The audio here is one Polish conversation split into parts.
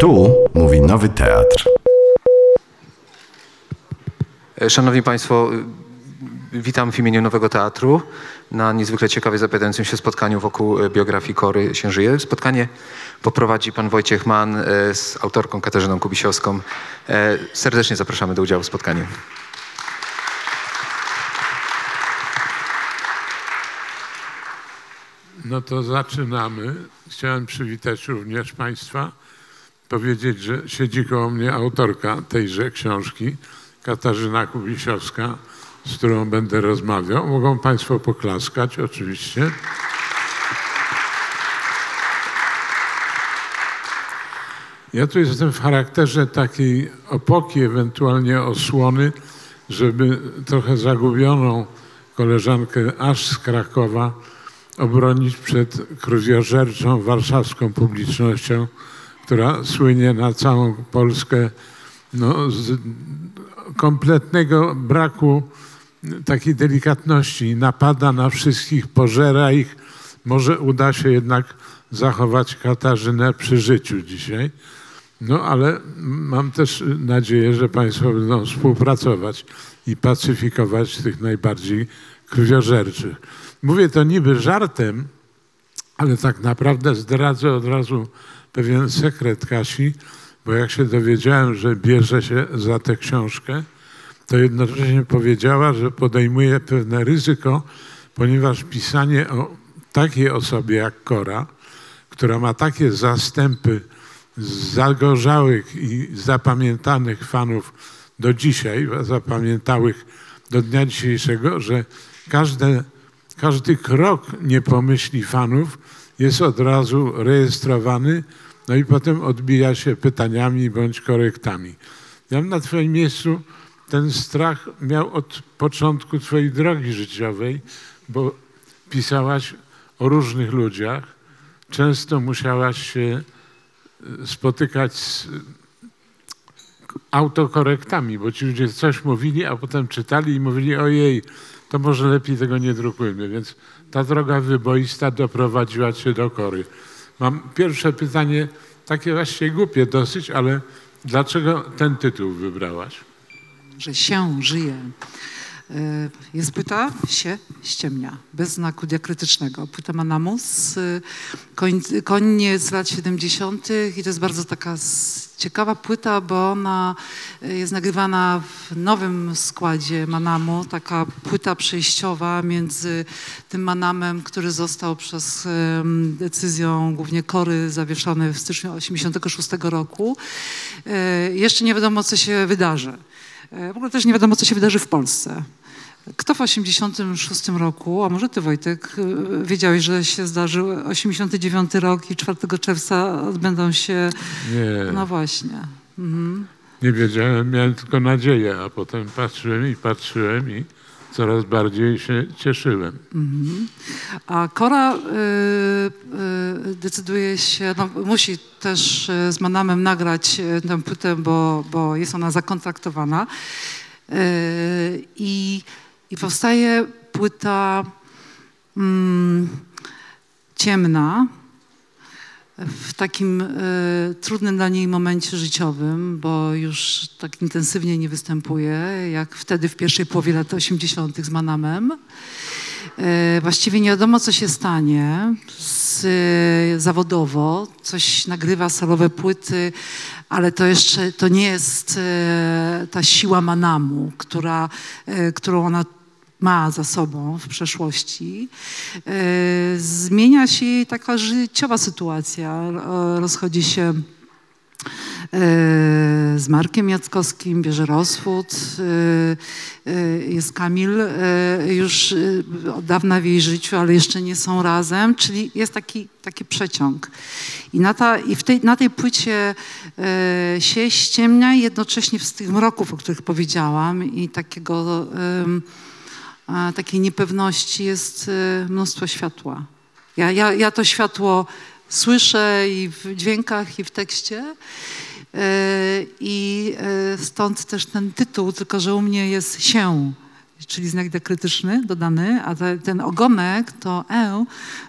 Tu mówi Nowy Teatr. Szanowni Państwo, witam w imieniu Nowego Teatru na niezwykle ciekawie zapowiadającym się spotkaniu wokół biografii Kory Księżyje. Spotkanie poprowadzi pan Wojciech Mann e, z autorką Katarzyną Kubisiowską. E, Serdecznie zapraszamy do udziału w spotkaniu. No to zaczynamy. Chciałem przywitać również Państwa, powiedzieć, że siedzi koło mnie autorka tejże książki, Katarzyna Kubisiowska, z którą będę rozmawiał. Mogą Państwo poklaskać, oczywiście. Ja tu jestem w charakterze takiej opoki, ewentualnie osłony, żeby trochę zagubioną koleżankę aż z Krakowa obronić przed krwiożerczą warszawską publicznością, która słynie na całą Polskę no, z kompletnego braku takiej delikatności. Napada na wszystkich, pożera ich. Może uda się jednak zachować Katarzynę przy życiu dzisiaj. No ale mam też nadzieję, że Państwo będą współpracować i pacyfikować tych najbardziej krwiożerczych. Mówię to niby żartem, ale tak naprawdę zdradzę od razu pewien sekret Kasi, bo jak się dowiedziałem, że bierze się za tę książkę, to jednocześnie powiedziała, że podejmuje pewne ryzyko, ponieważ pisanie o takiej osobie jak Kora, która ma takie zastępy zagorzałych i zapamiętanych fanów do dzisiaj, zapamiętałych do dnia dzisiejszego, że każde, każdy krok niepomyśli fanów jest od razu rejestrowany, no i potem odbija się pytaniami bądź korektami. Ja na Twoim miejscu ten strach miał od początku Twojej drogi życiowej, bo pisałaś o różnych ludziach, często musiałaś się spotykać z autokorektami, bo ci ludzie coś mówili, a potem czytali i mówili ojej, to może lepiej tego nie drukujmy. Więc ta droga wyboista doprowadziła cię do kory. Mam pierwsze pytanie, takie właściwie głupie dosyć, ale dlaczego ten tytuł wybrałaś? Że się żyje. Jest płyta się ściemnia, bez znaku diakrytycznego. Płyta ma namus, koń, koniec lat 70. i to jest bardzo taka ciekawa płyta, bo ona jest nagrywana w nowym składzie Manamu, taka płyta przejściowa między tym Manamem, który został przez decyzją głównie Kory zawieszony w styczniu 86 roku. Jeszcze nie wiadomo, co się wydarzy. W ogóle też nie wiadomo, co się wydarzy w Polsce. Kto w 86 roku, a może ty Wojtek, wiedziałeś, że się zdarzy 89 rok i 4 czerwca odbędą się... Nie. No właśnie. Mhm. Nie wiedziałem, miałem tylko nadzieję, a potem patrzyłem i patrzyłem i coraz bardziej się cieszyłem. Mhm. A Kora y, y, decyduje się, no, musi też z Manamem nagrać tę płytę, bo, bo jest ona zakontraktowana. Y, I i powstaje płyta mm, ciemna, w takim y, trudnym dla niej momencie życiowym, bo już tak intensywnie nie występuje, jak wtedy w pierwszej połowie lat 80. z Manamem. Y, właściwie nie wiadomo, co się stanie z, y, zawodowo. Coś nagrywa solowe płyty, ale to jeszcze to nie jest ta siła Manamu, która, którą ona ma za sobą w przeszłości, zmienia się jej taka życiowa sytuacja. Rozchodzi się z Markiem Jackowskim, bierze rozwód, jest Kamil już od dawna w jej życiu, ale jeszcze nie są razem, czyli jest taki, taki przeciąg. I na, ta, i w tej, na tej płycie się ściemnia jednocześnie z tych mroków, o których powiedziałam i takiego takiej niepewności jest mnóstwo światła. Ja, ja, ja to światło słyszę i w dźwiękach, i w tekście. I stąd też ten tytuł, tylko że u mnie jest się, czyli znak diakrytyczny dodany, a te, ten ogonek to e,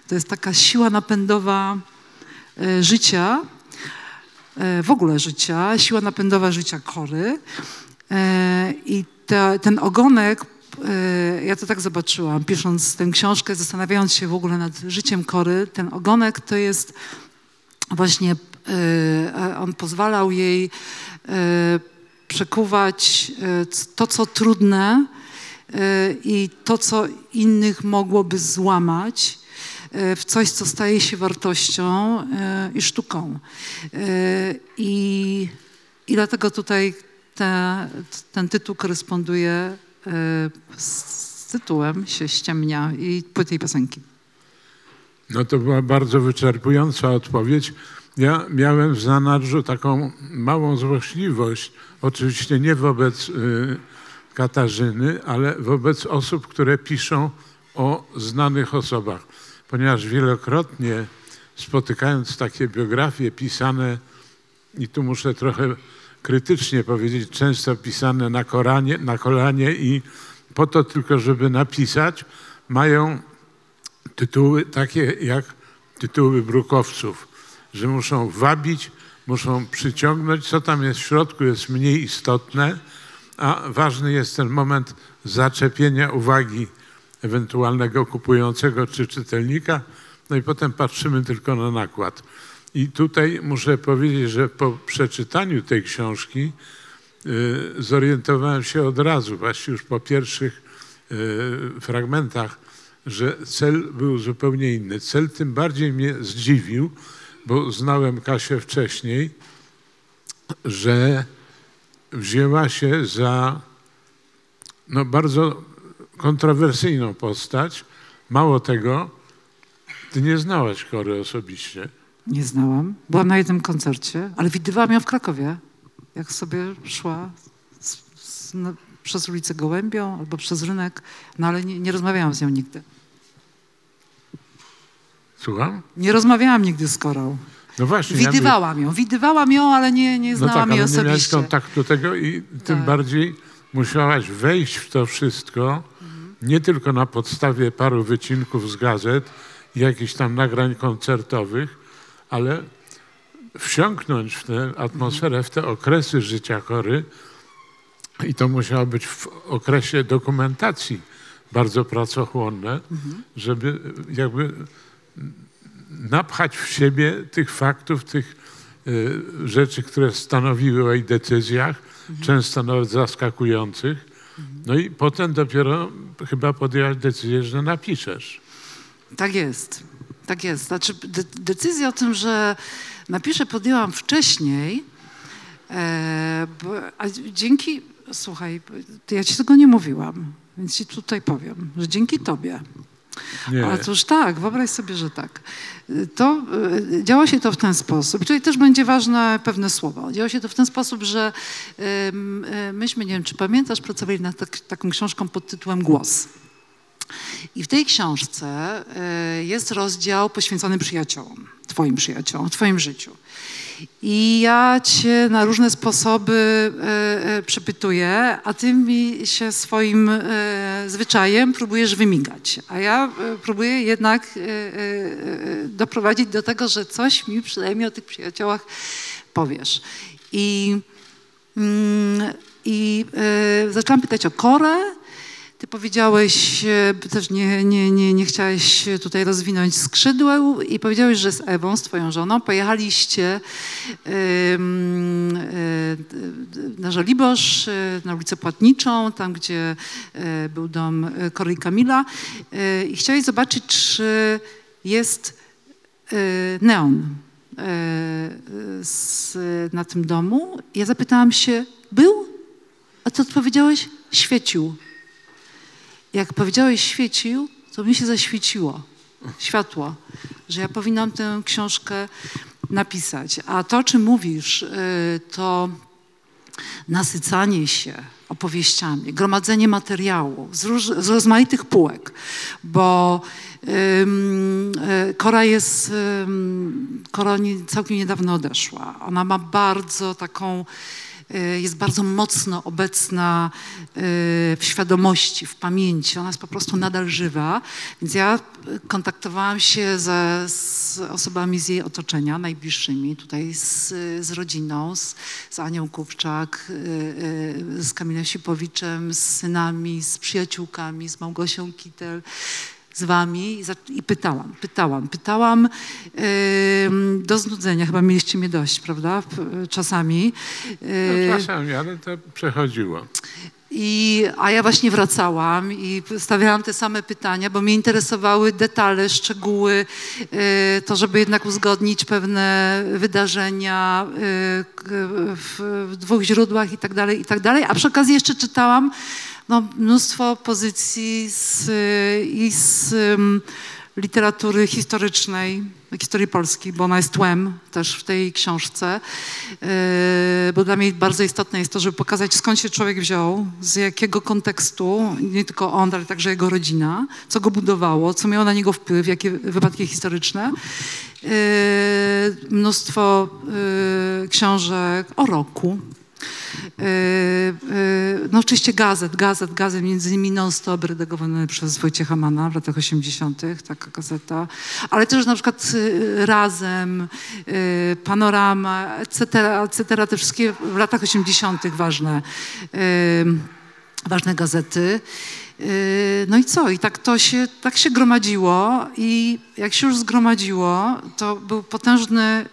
to jest taka siła napędowa życia, w ogóle życia, siła napędowa życia Kory. I te, ten ogonek, ja to tak zobaczyłam, pisząc tę książkę, zastanawiając się w ogóle nad życiem Kory, ten ogonek to jest właśnie, e, on pozwalał jej e, przekuwać e, to, co trudne e, i to, co innych mogłoby złamać e, w coś, co staje się wartością e, i sztuką. E, I, i dlatego tutaj te, ten tytuł koresponduje e, z tytułem się ściemnia i płyty i piosenki. No to była bardzo wyczerpująca odpowiedź. Ja miałem w zanadrzu taką małą złośliwość, oczywiście nie wobec y, Katarzyny, ale wobec osób, które piszą o znanych osobach, ponieważ wielokrotnie spotykając takie biografie pisane, i tu muszę trochę krytycznie powiedzieć, często pisane na, koranie, na kolanie i po to tylko, żeby napisać, mają tytuły takie jak tytuły brukowców, że muszą wabić, muszą przyciągnąć. Co tam jest w środku jest mniej istotne, a ważny jest ten moment zaczepienia uwagi ewentualnego kupującego czy czytelnika. No i potem patrzymy tylko na nakład. I tutaj muszę powiedzieć, że po przeczytaniu tej książki y, zorientowałem się od razu, właściwie już po pierwszych y, fragmentach, że cel był zupełnie inny. Cel tym bardziej mnie zdziwił, bo znałem Kasię wcześniej, że wzięła się za no, bardzo kontrowersyjną postać. Mało tego, ty nie znałaś Kory osobiście. Nie znałam. Byłam na jednym koncercie, ale widywałam ją w Krakowie, jak sobie szła z, z, no, przez ulicę Gołębią albo przez rynek, no ale nie, nie rozmawiałam z nią nigdy. Słucham? Nie rozmawiałam nigdy z Korą. No właśnie. ja Widywałam ją, widywałam ją, ale nie, nie No znałam tak, jej ale nie miałeś osobiście. kontaktu tego i tym Tak. bardziej musiałaś wejść w to wszystko, nie tylko na podstawie paru wycinków z gazet jakichś tam nagrań koncertowych, ale wsiąknąć w tę atmosferę, w te okresy życia chory i to musiało być w okresie dokumentacji bardzo pracochłonne, żeby jakby napchać w siebie tych faktów, tych y, rzeczy, które stanowiły o jej decyzjach, często nawet zaskakujących. No i potem dopiero chyba podjęłaś decyzję, że napiszesz. Tak jest, tak jest. Znaczy, de decyzję o tym, że napiszę, podjęłam wcześniej, e, bo, a dzięki, słuchaj, ja ci tego nie mówiłam, więc ci tutaj powiem, że dzięki tobie. Nie. Otóż tak, wyobraź sobie, że tak. To, y, działo się to w ten sposób, i tutaj też będzie ważne pewne słowo. Działo się to w ten sposób, że y, myśmy, nie wiem, czy pamiętasz, pracowali nad tak, taką książką pod tytułem Głos. I w tej książce y, jest rozdział poświęcony przyjaciołom, twoim przyjaciołom, w twoim życiu. I ja cię na różne sposoby e, e, przepytuję, a ty mi się swoim e, zwyczajem próbujesz wymigać. A ja e, próbuję jednak e, e, e, doprowadzić do tego, że coś mi przynajmniej o tych przyjaciołach powiesz. I, mm, i e, zaczęłam pytać o Korę. Ty powiedziałeś, e, też nie, nie, nie, nie chciałeś tutaj rozwinąć skrzydła i powiedziałeś, że z Ewą, z twoją żoną, pojechaliście y, na Żoliborz, y, na ulicę Płatniczą, tam gdzie był dom y, Kory i Kamila i chciałeś zobaczyć, czy jest neon na tym domu. Ja zapytałam się, był? A ty odpowiedziałeś, świecił. Jak powiedziałeś świecił, to mi się zaświeciło światło, że ja powinnam tę książkę napisać. A to, czym mówisz, y, to nasycanie się opowieściami, gromadzenie materiału z, róż, z rozmaitych półek, bo ym, y, Kora jest, ym, Kora nie, całkiem niedawno odeszła. Ona ma bardzo taką jest bardzo mocno obecna y, w świadomości, w pamięci. Ona jest po prostu nadal żywa. Więc ja y, kontaktowałam się ze, z osobami z jej otoczenia, najbliższymi, tutaj z, z rodziną, z, z Anią Kupczak, y, y, z Kamilem Sipowiczem, z synami, z przyjaciółkami, z Małgosią Kitel z wami i, pytałam, pytałam, pytałam ym, do znudzenia, chyba mieliście mnie dość, prawda, czasami. Yy, No, czasami, ale to przechodziło. i, a ja właśnie wracałam i stawiałam te same pytania, bo mnie interesowały detale, szczegóły, y, to, żeby jednak uzgodnić pewne wydarzenia y, w dwóch źródłach i tak dalej, i tak dalej. A przy okazji jeszcze czytałam no, mnóstwo pozycji z, i z literatury historycznej, historii polskiej, bo ona jest tłem też w tej książce, Yy, bo dla mnie bardzo istotne jest to, żeby pokazać skąd się człowiek wziął, z jakiego kontekstu, nie tylko on, ale także jego rodzina, co go budowało, co miało na niego wpływ, jakie wypadki historyczne. Yy, Mnóstwo yy, książek o roku, No oczywiście gazet, gazet, gazet, między innymi non-stop redagowany przez Wojciecha Mana w latach 80., taka gazeta, ale też na przykład yy, Razem, Panorama, etc., etc., te wszystkie w latach 80. ważne, ważne gazety. No i co? I tak to się, tak się gromadziło i jak się już zgromadziło, to był potężny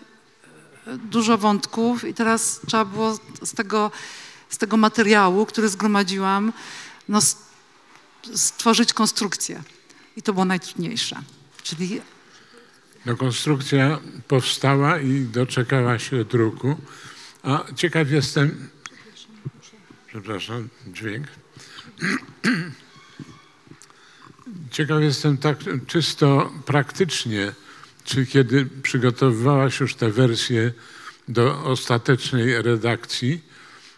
dużo wątków i teraz trzeba było z tego, z tego materiału, który zgromadziłam, no, stworzyć konstrukcję. I to było najtrudniejsze. Czyli No, konstrukcja powstała i doczekała się druku. A ciekaw jestem, przepraszam, dźwięk. Ciekaw jestem tak czysto praktycznie, czy kiedy przygotowywałaś już tę wersję do ostatecznej redakcji,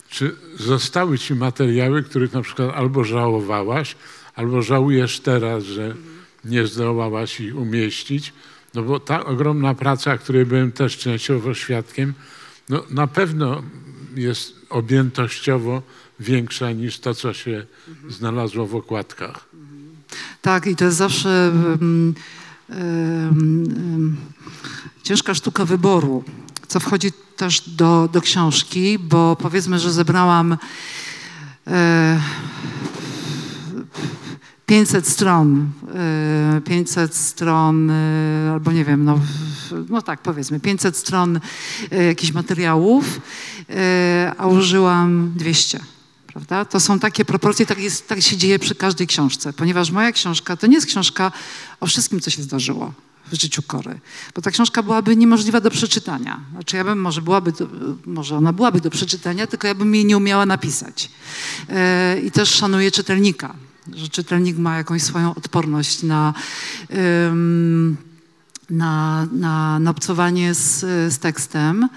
czy zostały ci materiały, których na przykład albo żałowałaś, albo żałujesz teraz, że nie zdołałaś ich umieścić? No bo ta ogromna praca, której byłem też częściowo świadkiem, no na pewno jest objętościowo większa niż to, co się znalazło w okładkach. tak, i to jest zawsze um, ciężka sztuka wyboru, co wchodzi też do, do książki, bo powiedzmy, że zebrałam e, 500 stron, e, 500 stron, e, albo nie wiem, no, no tak powiedzmy, 500 stron e, jakichś materiałów, e, a użyłam 200. Prawda? To są takie proporcje, tak, jest, tak się dzieje przy każdej książce, ponieważ moja książka to nie jest książka o wszystkim, co się zdarzyło w życiu Kory, bo ta książka byłaby niemożliwa do przeczytania. Znaczy ja bym, może byłaby, do, może ona byłaby do przeczytania, tylko ja bym jej nie umiała napisać. E, I też szanuję czytelnika, że czytelnik ma jakąś swoją odporność na... em, na, na, na obcowanie z, z tekstem.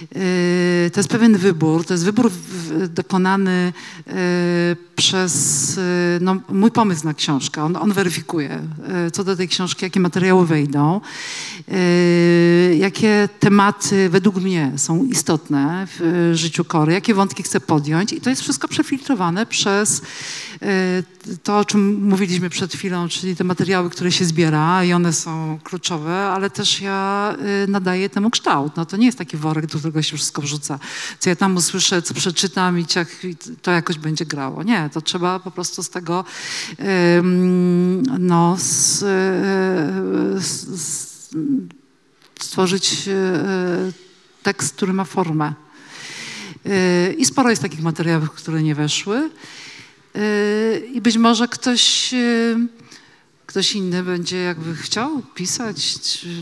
Yy, To jest pewien wybór, to jest wybór dokonany yy, przez yy, no, mój pomysł na książkę. On, on weryfikuje, yy, co do tej książki, jakie materiały wejdą, yy, jakie tematy według mnie są istotne w życiu Kory, jakie wątki chcę podjąć i to jest wszystko przefiltrowane przez to, o czym mówiliśmy przed chwilą, czyli te materiały, które się zbiera i one są kluczowe, ale też ja y, nadaję temu kształt. No to nie jest taki worek, do którego się wszystko wrzuca. Co ja tam usłyszę, co przeczytam i to jakoś będzie grało. Nie, to trzeba po prostu z tego no, y, z, z, stworzyć y, tekst, który ma formę. Y, I sporo jest takich materiałów, które nie weszły. I być może ktoś, ktoś inny będzie jakby chciał pisać.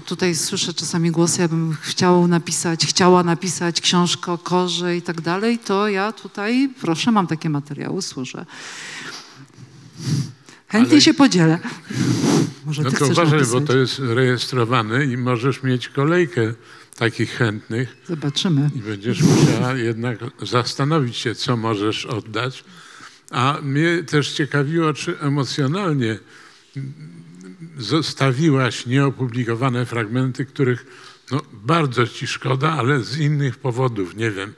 Tutaj słyszę czasami głosy, ja bym chciał napisać, chciała napisać książkę o korze i tak dalej, to ja tutaj, proszę, mam takie materiały, służę. Chętnie Ale- się podzielę. Może No ty to uważaj, napisać? bo to jest rejestrowane i możesz mieć kolejkę takich chętnych Zobaczymy. i będziesz musiała jednak zastanowić się, co możesz oddać. A mnie też ciekawiło, czy emocjonalnie zostawiłaś nieopublikowane fragmenty, których No, bardzo ci szkoda, ale z innych powodów, nie wiem,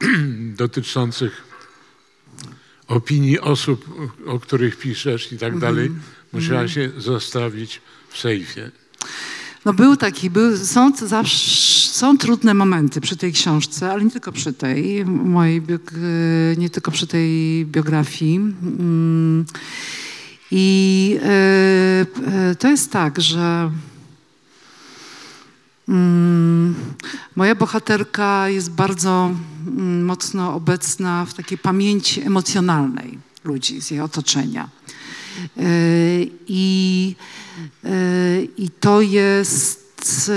dotyczących opinii osób, o których piszesz i tak dalej, musiała się zostawić w sejfie. No był taki, był, są, zawsze, są trudne momenty przy tej książce, ale nie tylko przy tej mojej, nie tylko przy tej biografii. I e, e, to jest tak, że mm, moja bohaterka jest bardzo mm, mocno obecna w takiej pamięci emocjonalnej ludzi z jej otoczenia. E, I, I to jest.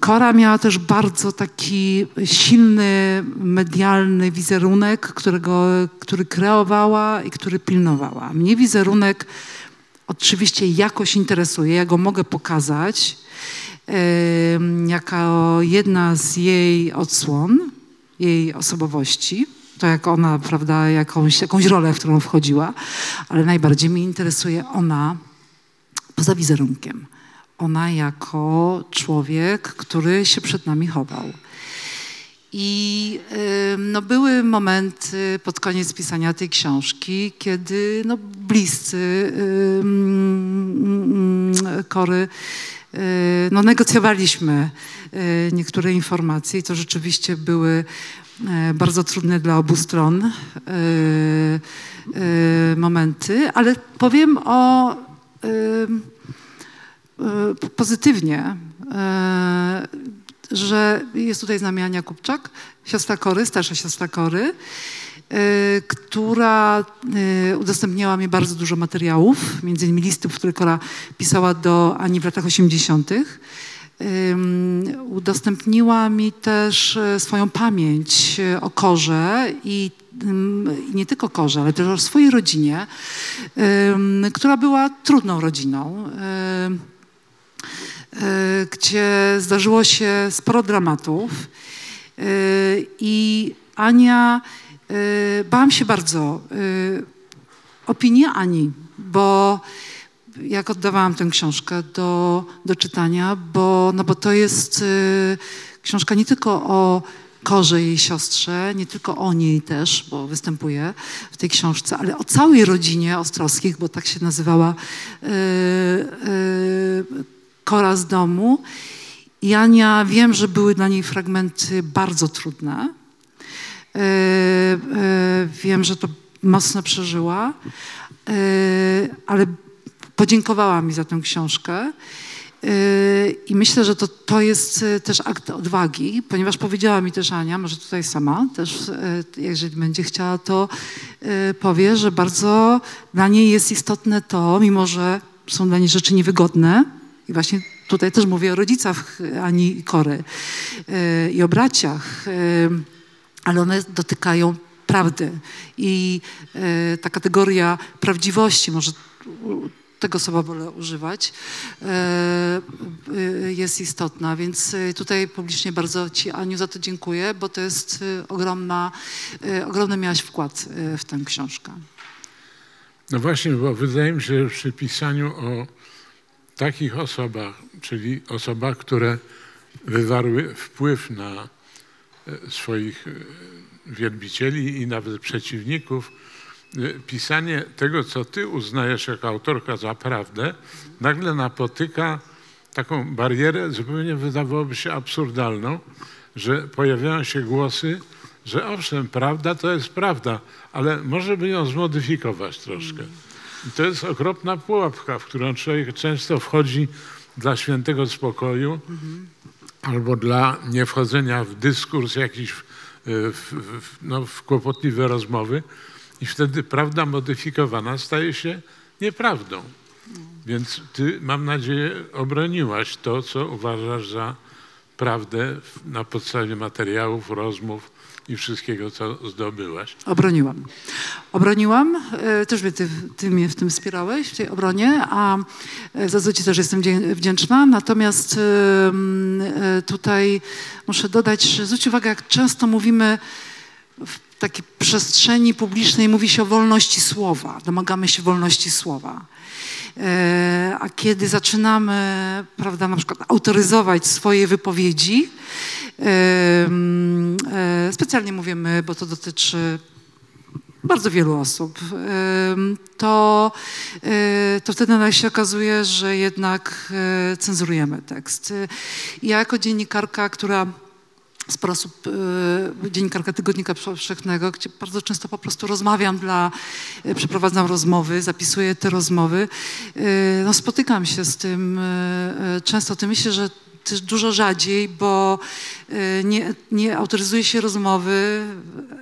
Kora miała też bardzo taki silny medialny wizerunek, którego, który kreowała i który pilnowała. Mnie wizerunek oczywiście jakoś interesuje, ja go mogę pokazać jako jedna z jej odsłon, jej osobowości. To jak ona, prawda, jakąś, jakąś rolę, w którą wchodziła, ale najbardziej mnie interesuje ona poza wizerunkiem. Ona jako człowiek, który się przed nami chował. I no, były momenty pod koniec pisania tej książki, kiedy no, bliscy Kory y, no, negocjowaliśmy y, niektóre informacje i to rzeczywiście były e, bardzo trudne dla obu stron y, momenty, ale powiem o pozytywnie, e, że jest tutaj z nami Ania Kupczak, siostra Kory, starsza siostra Kory, e, która e, udostępniała mi bardzo dużo materiałów, między innymi listów, które Kora pisała do Ani w latach 80. Ym, Udostępniła mi też e, swoją pamięć e, o Korze i nie tylko Korze, ale też o swojej rodzinie, która była trudną rodziną. E, gdzie zdarzyło się sporo dramatów. E, I Ania, e, bałam się bardzo opinii Ani, bo jak oddawałam tę książkę do, do czytania, bo, no bo to jest książka nie tylko o Korze jej siostrze, nie tylko o niej też, bo występuje w tej książce, ale o całej rodzinie Ostrowskich, bo tak się nazywała e, e, Kora z domu. I Ania, wiem, że były dla niej fragmenty bardzo trudne. E, e, wiem, że to mocno przeżyła, e, ale podziękowała mi za tę książkę. I myślę, że to, to jest też akt odwagi, ponieważ powiedziała mi też Ania, może tutaj sama też, jeżeli będzie chciała, to powie, że bardzo dla niej jest istotne to, mimo że są dla niej rzeczy niewygodne, i właśnie tutaj też mówię o rodzicach Ani i Kory e, i o braciach, e, ale one dotykają prawdy. I e, ta kategoria prawdziwości, może tego słowa wolę używać, e, e, jest istotna. Więc e, tutaj publicznie bardzo Ci, Aniu, za to dziękuję, bo to jest e, ogromna, e, ogromny miałaś wkład e, w tę książkę. No właśnie, bo wydaje mi się, że przy pisaniu o takich osobach, czyli osobach, które wywarły wpływ na e, swoich e, wielbicieli i nawet przeciwników, e, pisanie tego, co ty uznajesz jako autorka za prawdę, nagle napotyka taką barierę zupełnie wydawałoby się absurdalną, że pojawiają się głosy, że owszem, prawda to jest prawda, ale może by ją zmodyfikować troszkę. I to jest okropna pułapka, w którą człowiek często wchodzi dla świętego spokoju albo dla niewchodzenia w dyskurs jakiś, w, w, w, no, w kłopotliwe rozmowy i wtedy prawda modyfikowana staje się nieprawdą. Więc ty, mam nadzieję, obroniłaś to, co uważasz za prawdę na podstawie materiałów, rozmów i wszystkiego, co zdobyłaś. Obroniłam. Obroniłam, e, też ty, ty mnie w tym wspierałeś, w tej obronie, a e, za co też jestem wdzięczna. Natomiast e, tutaj muszę dodać, że zwróć uwagę, jak często mówimy w takiej przestrzeni publicznej, mówi się o wolności słowa, domagamy się wolności słowa. E, A kiedy zaczynamy, prawda, na przykład autoryzować swoje wypowiedzi, em, e, specjalnie mówimy, bo to dotyczy bardzo wielu osób, to, e, to wtedy nagle się okazuje, że jednak e, cenzurujemy tekst. E, Ja jako dziennikarka, która sporo osób, e, dziennikarka Tygodnika Powszechnego, gdzie bardzo często po prostu rozmawiam dla, e, przeprowadzam rozmowy, zapisuję te rozmowy. E, No, spotykam się z tym często. Ty myślę, że też dużo rzadziej, bo nie, nie autoryzuje się rozmowy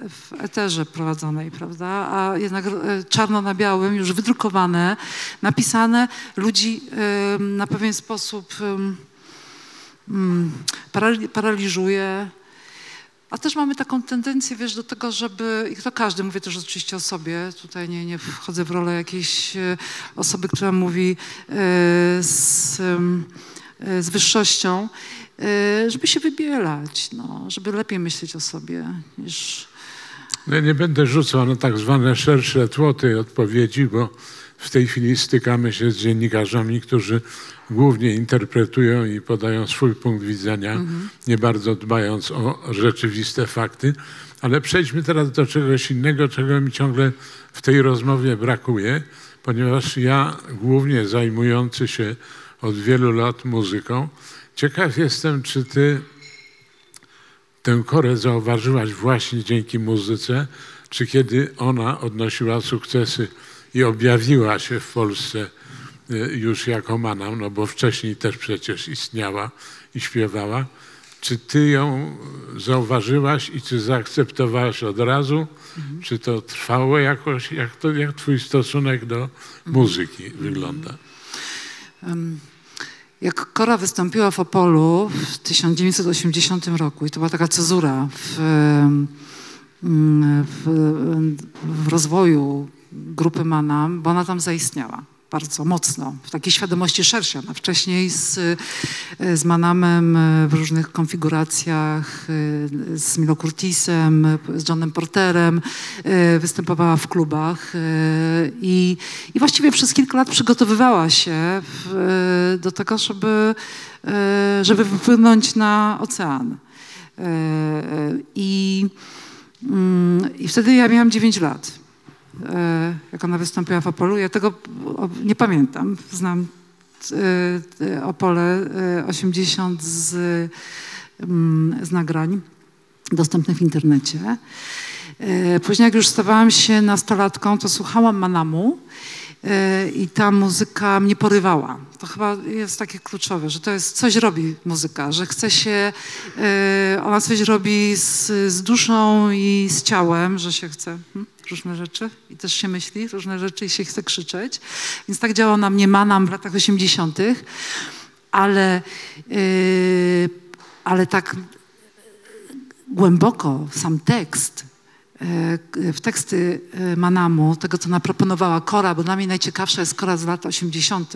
w eterze prowadzonej, prawda? A jednak czarno na białym, już wydrukowane, napisane, ludzi na pewien sposób paraliżuje. A też mamy taką tendencję, wiesz, do tego, żeby, i to każdy, mówię też oczywiście o sobie, tutaj nie, nie wchodzę w rolę jakiejś e, osoby, która mówi e, z, e, z wyższością, żeby się wybielać, no, żeby lepiej myśleć o sobie niż... No Ja nie będę rzucał na tak zwane szersze tło tej odpowiedzi, bo w tej chwili stykamy się z dziennikarzami, którzy głównie interpretują i podają swój punkt widzenia, nie bardzo dbając o rzeczywiste fakty. Ale przejdźmy teraz do czegoś innego, czego mi ciągle w tej rozmowie brakuje, ponieważ ja, głównie zajmujący się od wielu lat muzyką, ciekaw jestem, czy ty tę korę zauważyłaś właśnie dzięki muzyce, czy kiedy ona odnosiła sukcesy i objawiła się w Polsce y, już jako Manam, no bo wcześniej też przecież istniała i śpiewała. Czy ty ją zauważyłaś i czy zaakceptowałaś od razu? Czy to trwało jakoś? Jak, to, jak twój stosunek do muzyki wygląda? Em, Jak Kora wystąpiła w Opolu w 1980 roku i to była taka cezura w, em, w, w rozwoju grupy Manam, bo ona tam zaistniała bardzo mocno, w takiej świadomości szerszej. Ona wcześniej z, z Manamem w różnych konfiguracjach, z Milo Curtisem, z Johnem Porterem e, występowała w klubach e, i, i właściwie przez kilka lat przygotowywała się w, do tego, żeby, e, żeby wypłynąć na ocean. E, e, I, mm, I wtedy ja miałam 9 lat e, jak ona wystąpiła w Opolu. Ja tego nie pamiętam. Znam e, e, Opole e, 80 z, mm, z nagrań dostępnych w internecie. E, Później jak już stawałam się nastolatką, to słuchałam Manamu e, i ta muzyka mnie porywała. To chyba jest takie kluczowe, że to jest, coś robi muzyka, że chce się, e, ona coś robi z, z duszą i z ciałem, że się chce hm, różne rzeczy i też się myśli różne rzeczy i się chce krzyczeć. Więc tak działał na mnie Manam w latach 80., ale, e, ale tak głęboko sam tekst, e, w teksty e, Manamu, tego co naproponowała Kora, bo dla mnie najciekawsza jest Kora z lat 80.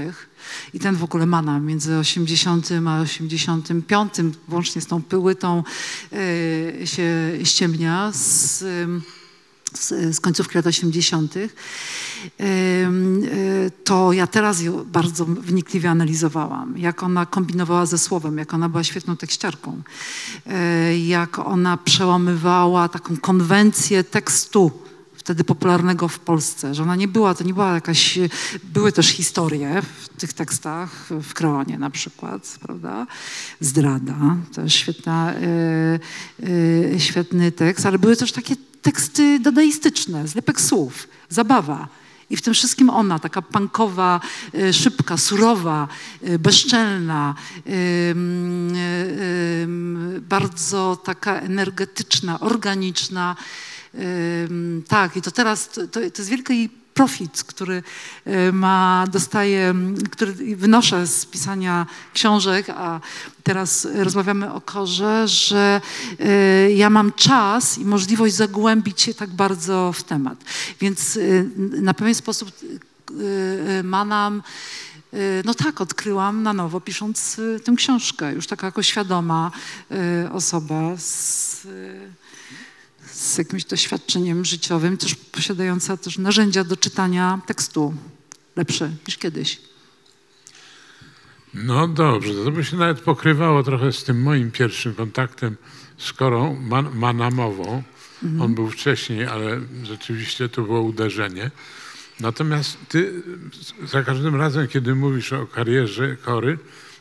i ten w ogóle Manam między 80 a 85, włącznie z tą pyłytą e, się ściemnia z, z, z końcówki lat 80. Em, e, To ja teraz ją bardzo wnikliwie analizowałam, jak ona kombinowała ze słowem, jak ona była świetną tekściarką, e, jak ona przełamywała taką konwencję tekstu wtedy popularnego w Polsce, że ona nie była, to nie była jakaś, były też historie w tych tekstach, w Kreonie na przykład, prawda, Zdrada, też świetna, e, e, świetny tekst, ale były też takie teksty dadaistyczne, zlepek słów, zabawa. I w tym wszystkim ona, taka punkowa, e, szybka, surowa, bezczelna, bardzo taka energetyczna, organiczna. Tak, i to teraz, to, to jest wielki profit, który e, ma, dostaje, który wynoszę z pisania książek, a teraz rozmawiamy o korze, że e, ja mam czas i możliwość zagłębić się tak bardzo w temat. Więc e, na pewien sposób Manam e, no tak, odkryłam na nowo, pisząc tę książkę. Już taka jako świadoma osoba z, z jakimś doświadczeniem życiowym, też posiadająca też narzędzia do czytania tekstu lepsze niż kiedyś. No dobrze, to by się nawet pokrywało trochę z tym moim pierwszym kontaktem z Korą Man Manamową. On był wcześniej, ale rzeczywiście to było uderzenie. Natomiast ty za każdym razem, kiedy mówisz o karierze Kory,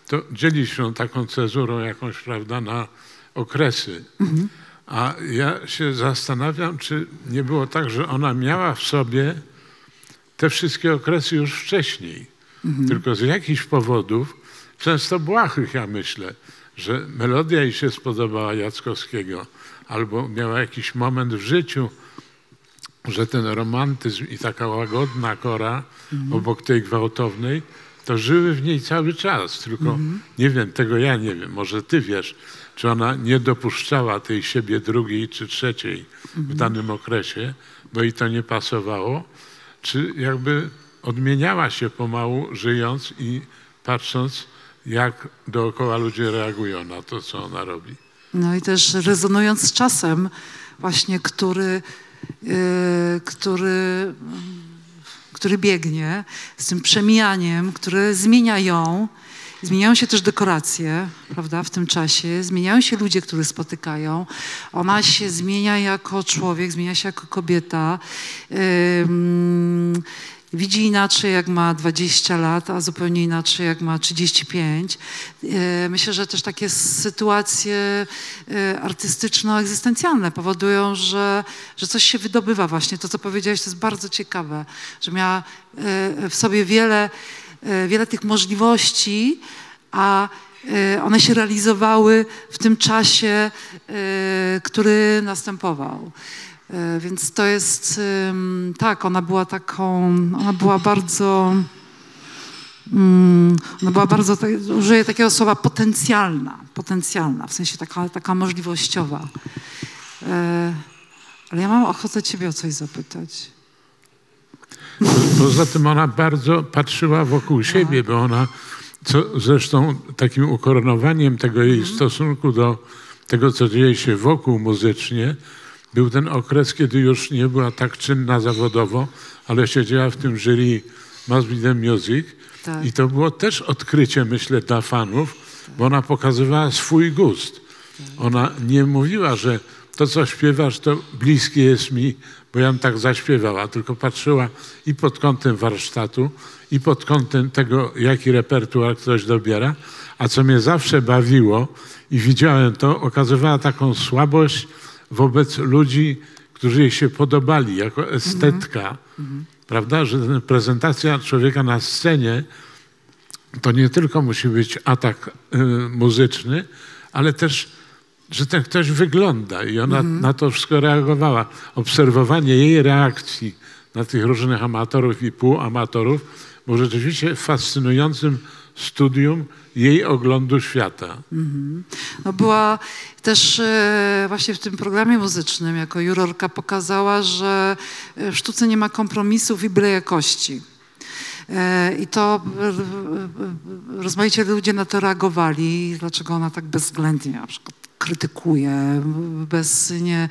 to dzielisz się taką cezurą jakąś, prawda, na okresy. A ja się zastanawiam, czy nie było tak, że ona miała w sobie te wszystkie okresy już wcześniej. Tylko z jakichś powodów, często błahych, ja myślę, że melodia jej się spodobała Jackowskiego, albo miała jakiś moment w życiu, że ten romantyzm i taka łagodna kora obok tej gwałtownej, to żyły w niej cały czas. Tylko nie wiem, tego ja nie wiem, może ty wiesz, czy ona nie dopuszczała tej siebie drugiej czy trzeciej w danym okresie, bo jej to nie pasowało, czy jakby odmieniała się pomału, żyjąc i patrząc, jak dookoła ludzie reagują na to, co ona robi. No i też rezonując z czasem, właśnie, który, yy, który, który biegnie, z tym przemijaniem, które zmienia ją. Zmieniają się też dekoracje, prawda, w tym czasie. Zmieniają się ludzie, których spotykają. Ona się zmienia jako człowiek, zmienia się jako kobieta. Widzi inaczej, jak ma 20 lat, a zupełnie inaczej, jak ma 35. Yy, Myślę, że też takie sytuacje yy, artystyczno-egzystencjalne powodują, że, że coś się wydobywa właśnie. To, co powiedziałeś, to jest bardzo ciekawe, że miała yy, w sobie wiele, wiele tych możliwości, a yy, one się realizowały w tym czasie, yy, który następował. E, Więc to jest, tak, ona była taką, ona była bardzo, mm, ona była bardzo, tak- użyję takiego słowa potencjalna, potencjalna, w sensie taka, taka możliwościowa. E, Ale ja mam ochotę ciebie o coś zapytać. Poza tym ona bardzo patrzyła wokół siebie, bo ona, co zresztą takim ukoronowaniem tego jej stosunku do tego, co dzieje się wokół muzycznie, był ten okres, kiedy już nie była tak czynna zawodowo, ale siedziała w tym jury Be The Music. Tak. I to było też odkrycie, myślę, dla fanów, bo ona pokazywała swój gust. Ona nie mówiła, że to, co śpiewasz, to bliskie jest mi, bo ja bym tak zaśpiewała, tylko patrzyła i pod kątem warsztatu, i pod kątem tego, jaki repertuar ktoś dobiera. A co mnie zawsze bawiło i widziałem to, okazywała taką słabość wobec ludzi, którzy jej się podobali jako estetka. Prawda, że prezentacja człowieka na scenie to nie tylko musi być atak y, muzyczny, ale też, że ten ktoś wygląda i ona na to wszystko reagowała. Obserwowanie jej reakcji na tych różnych amatorów i półamatorów było rzeczywiście fascynującym studium jej oglądu świata. No była też e, właśnie w tym programie muzycznym jako jurorka pokazała, że e, w sztuce nie ma kompromisów i byle jakości. E, I to rozmaicie ludzie na to reagowali, dlaczego ona tak bezwzględnie na przykład krytykuje, bez, nie,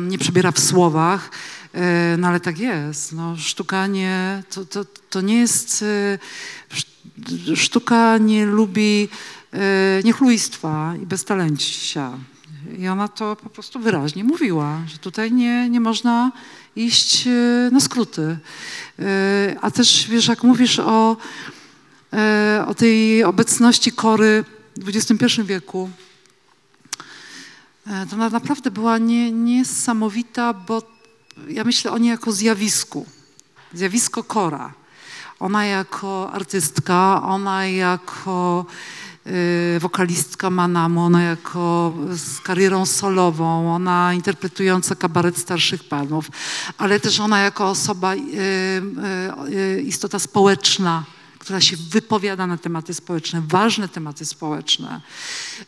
nie przebiera w słowach. E, No ale tak jest. No, sztuka nie, to, to, to nie jest, e, sz- sztuka nie lubi e, niechlujstwa i beztalencia. I ona to po prostu wyraźnie mówiła, że tutaj nie, nie można iść na skróty. A też wiesz, jak mówisz o, o tej obecności kory w XXI wieku, to ona naprawdę była nie, niesamowita, bo ja myślę o niej jako zjawisku. Zjawisko Kora. Ona jako artystka, ona jako y, wokalistka Manamu, ona jako z karierą solową, ona interpretująca kabaret starszych panów, ale też ona jako osoba, y, istota społeczna, która się wypowiada na tematy społeczne, ważne tematy społeczne,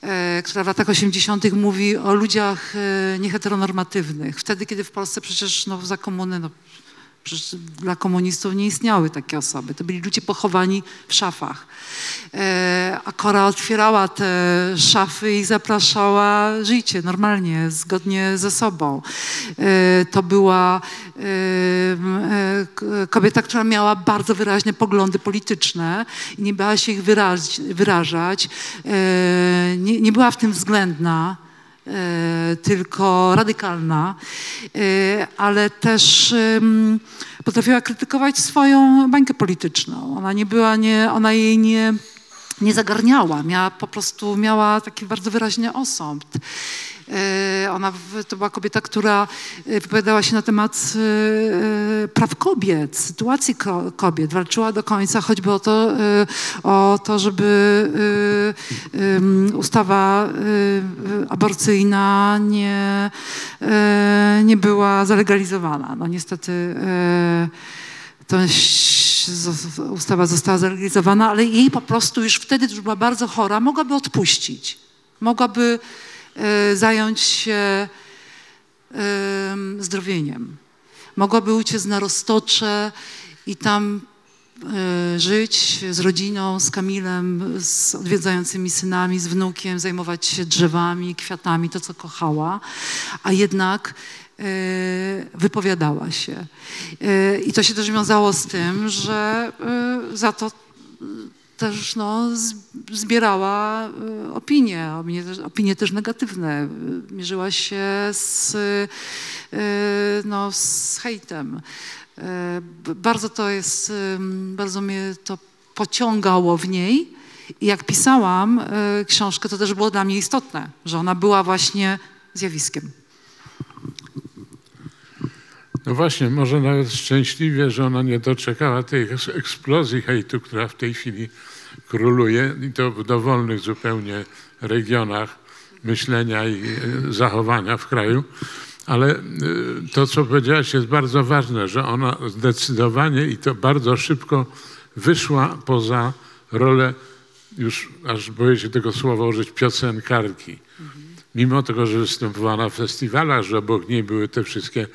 e, która w latach 80. mówi o ludziach e, nieheteronormatywnych. Wtedy, kiedy w Polsce przecież no, za komuny no, Przecież dla komunistów nie istniały takie osoby. To byli ludzie pochowani w szafach. E, a Kora otwierała te szafy i zapraszała życie normalnie, zgodnie ze sobą. E, to była e, kobieta, która miała bardzo wyraźne poglądy polityczne i nie bała się ich wyrażać. Nie, nie była w tym względna tylko radykalna, e, ale też potrafiła krytykować swoją bańkę polityczną. Ona nie była, nie, ona jej nie, nie zagarniała, miała po prostu, miała taki bardzo wyraźny osąd. E, Ona, to była kobieta, która e, wypowiadała się na temat e, praw kobiet, sytuacji ko- kobiet. Walczyła do końca choćby o to, o to żeby ustawa aborcyjna nie, nie była zalegalizowana. No niestety to ustawa została zalegalizowana, ale jej po prostu już wtedy, już była bardzo chora, mogłaby odpuścić. Mogłaby zająć się em, zdrowieniem. Mogłaby uciec na Roztocze i tam e, żyć z rodziną, z Kamilem, z odwiedzającymi synami, z wnukiem, zajmować się drzewami, kwiatami, to co kochała, a jednak e, wypowiadała się. E, I to się też wiązało z tym, że e, za to też no, zbierała e, opinie, opinie też, opinie też negatywne. E, Mierzyła się z, e, no, z hejtem. Bardzo to jest, bardzo mnie to pociągało w niej. I jak pisałam książkę, to też było dla mnie istotne, że ona była właśnie zjawiskiem. No właśnie, może nawet szczęśliwie, że ona nie doczekała tej eks- eksplozji hejtu, która w tej chwili króluje i to w dowolnych zupełnie regionach myślenia i e, zachowania w kraju. Ale e, to, co powiedziałaś, jest bardzo ważne, że ona zdecydowanie i to bardzo szybko wyszła poza rolę, już aż boję się tego słowa użyć, piosenkarki. Mimo tego, że występowała na festiwalach, że obok niej były te wszystkie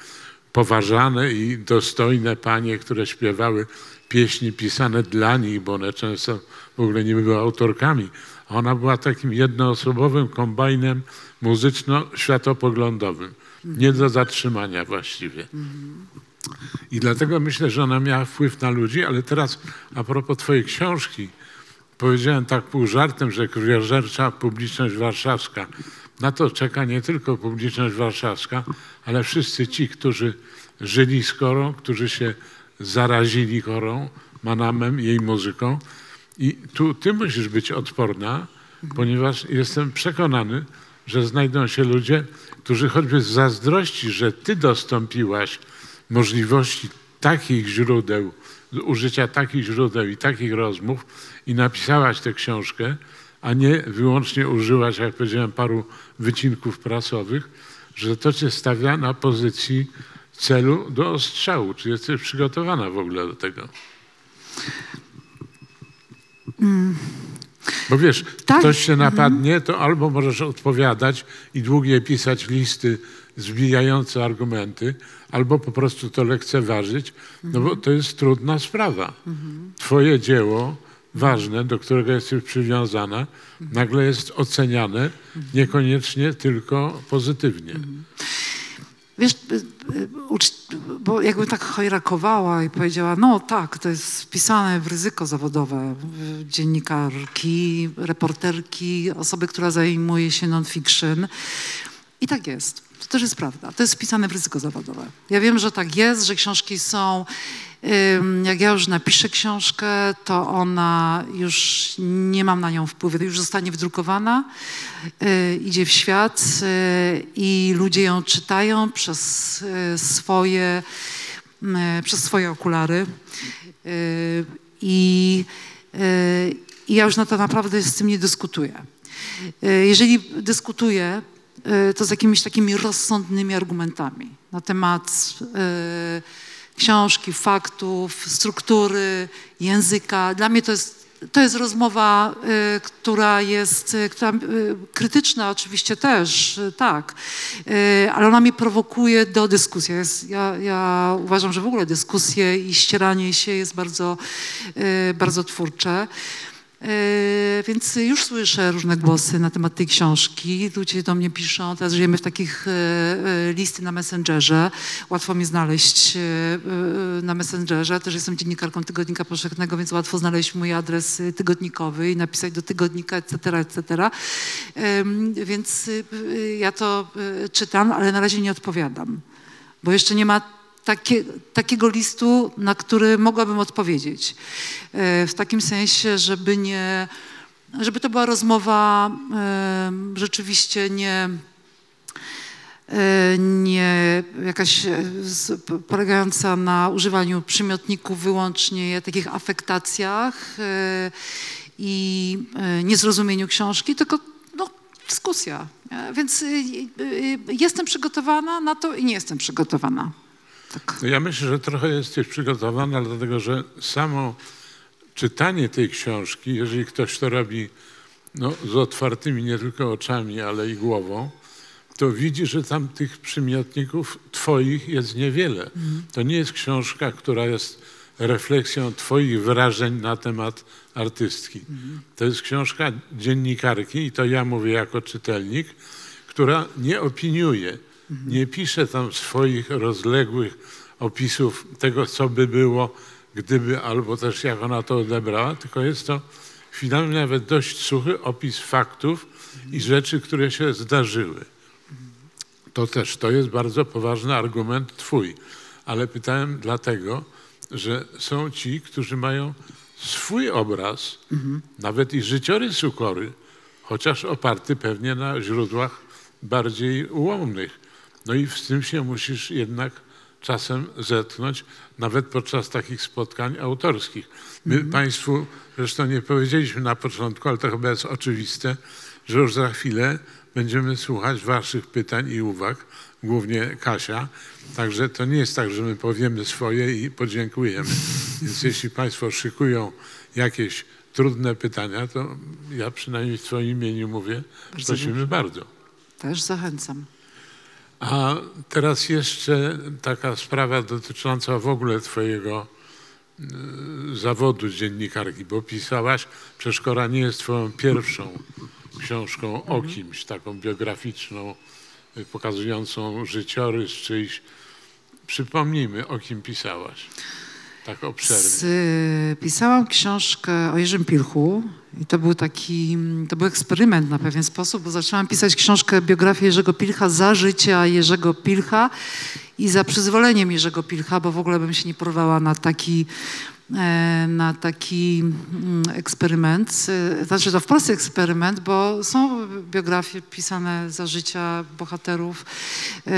poważane i dostojne panie, które śpiewały pieśni pisane dla nich, bo one często w ogóle nie były autorkami. Ona była takim jednoosobowym kombajnem muzyczno-światopoglądowym. Nie do zatrzymania właściwie. I dlatego myślę, że ona miała wpływ na ludzi, ale teraz a propos twojej książki, powiedziałem tak pół żartem, że krwiożercza publiczność warszawska. Na to czeka nie tylko publiczność warszawska, ale wszyscy ci, którzy żyli z Korą, którzy się zarazili Korą, Manamem, jej muzyką. I tu ty musisz być odporna, ponieważ jestem przekonany, że znajdą się ludzie, którzy choćby z zazdrości, że ty dostąpiłaś możliwości takich źródeł, użycia takich źródeł i takich rozmów i napisałaś tę książkę, a nie wyłącznie użyłaś, jak powiedziałem, paru wycinków prasowych, że to cię stawia na pozycji celu do ostrzału. Czy jesteś przygotowana w ogóle do tego? Bo wiesz, Tak. ktoś się napadnie, to albo możesz odpowiadać i długie pisać listy zbijające argumenty, albo po prostu to lekceważyć, no bo to jest trudna sprawa. Twoje dzieło ważne, do którego jesteś przywiązana, nagle jest oceniane niekoniecznie tylko pozytywnie. Wiesz, y, y, bo jakbym tak chojrakowała i powiedziała, no tak, to jest wpisane w ryzyko zawodowe. Dziennikarki, reporterki, osoby, która zajmuje się non-fiction. I tak jest. To też jest prawda. To jest wpisane w ryzyko zawodowe. Ja wiem, że tak jest, że książki są. Jak ja już napiszę książkę, to ona już nie mam na nią wpływu, już zostanie wydrukowana, y, idzie w świat y, i ludzie ją czytają przez y, swoje, przez swoje okulary. I, I ja już na to naprawdę z tym nie dyskutuję. Jeżeli dyskutuję, to z jakimiś takimi rozsądnymi argumentami na temat książki, faktów, struktury, języka. Dla mnie to jest to jest rozmowa, y, która jest y, która, y, krytyczna oczywiście też, tak, ale ona mnie prowokuje do dyskusji. Ja, ja uważam, że w ogóle dyskusje i ścieranie się jest bardzo, bardzo twórcze. E, Więc już słyszę różne głosy na temat tej książki. Ludzie do mnie piszą, teraz żyjemy w takich e, e, listy na Messengerze. Łatwo mnie znaleźć na Messengerze. Też jestem dziennikarką Tygodnika Powszechnego, więc łatwo znaleźć mój adres tygodnikowy i napisać do tygodnika, etc., etc. Więc ja to czytam, ale na razie nie odpowiadam, bo jeszcze nie ma takie, takiego listu, na który mogłabym odpowiedzieć. E, W takim sensie, żeby nie, żeby to była rozmowa e, rzeczywiście nie, e, nie jakaś polegająca na używaniu przymiotników wyłącznie, takich afektacjach i niezrozumieniu książki, tylko no, dyskusja. Więc jestem przygotowana na to i nie jestem przygotowana. No ja myślę, że trochę jesteś przygotowana, dlatego że samo czytanie tej książki, jeżeli ktoś to robi no, z otwartymi nie tylko oczami, ale i głową, to widzi, że tam tych przymiotników twoich jest niewiele. To nie jest książka, która jest refleksją twoich wrażeń na temat artystki. To jest książka dziennikarki i to ja mówię jako czytelnik, która nie opiniuje, nie pisze tam swoich rozległych opisów tego, co by było, gdyby, albo też jak ona to odebrała, tylko jest to finalnie nawet dość suchy opis faktów i rzeczy, które się zdarzyły. To też, to jest bardzo poważny argument twój. Ale pytałem dlatego, że są ci, którzy mają swój obraz, nawet i życiorysu Kory, chociaż oparty pewnie na źródłach bardziej ułomnych. No i z tym się musisz jednak czasem zetknąć, nawet podczas takich spotkań autorskich. My Państwu zresztą nie powiedzieliśmy na początku, ale to chyba jest oczywiste, że już za chwilę będziemy słuchać Waszych pytań i uwag, głównie Kasia. Także to nie jest tak, że my powiemy swoje i podziękujemy. Więc jeśli Państwo szykują jakieś trudne pytania, to ja przynajmniej w Twoim imieniu mówię, prosimy bardzo. Też zachęcam. A teraz jeszcze taka sprawa dotycząca w ogóle Twojego y, zawodu dziennikarki, bo pisałaś, Przeszkora nie jest Twoją pierwszą książką o kimś, taką biograficzną, y, pokazującą życiorys czyjś. Przypomnijmy, o kim pisałaś. Tak obszernie. Z, pisałam książkę o Jerzym Pilchu i to był taki, to był eksperyment na pewien sposób, bo zaczęłam pisać książkę biografię Jerzego Pilcha za życia Jerzego Pilcha i za przyzwoleniem Jerzego Pilcha, bo w ogóle bym się nie porwała na taki na taki mm, eksperyment. E, Znaczy to w Polsce eksperyment, bo są biografie pisane za życia bohaterów e,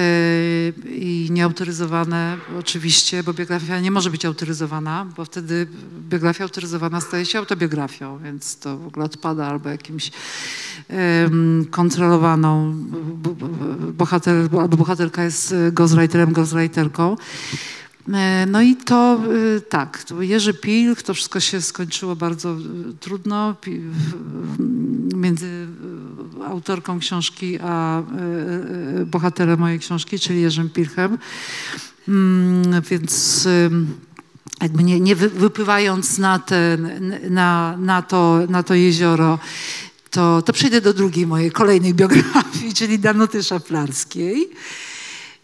i nieautoryzowane oczywiście, bo biografia nie może być autoryzowana, bo wtedy biografia autoryzowana staje się autobiografią, więc to w ogóle odpada albo jakimś kontrolowaną bo- bo- bohater, albo bohaterka jest e, ghostwriterem, ghostwriterką. E, No i to y, tak, to Jerzy Pilch, to wszystko się skończyło bardzo y, trudno między y, autorką książki a bohaterem mojej książki, czyli Jerzym Pilchem. Mm, Więc jakby nie, nie wy- wypływając na, na, na, to, na to jezioro, to, to przejdę do drugiej mojej kolejnej biografii, czyli Danuty Szaflarskiej.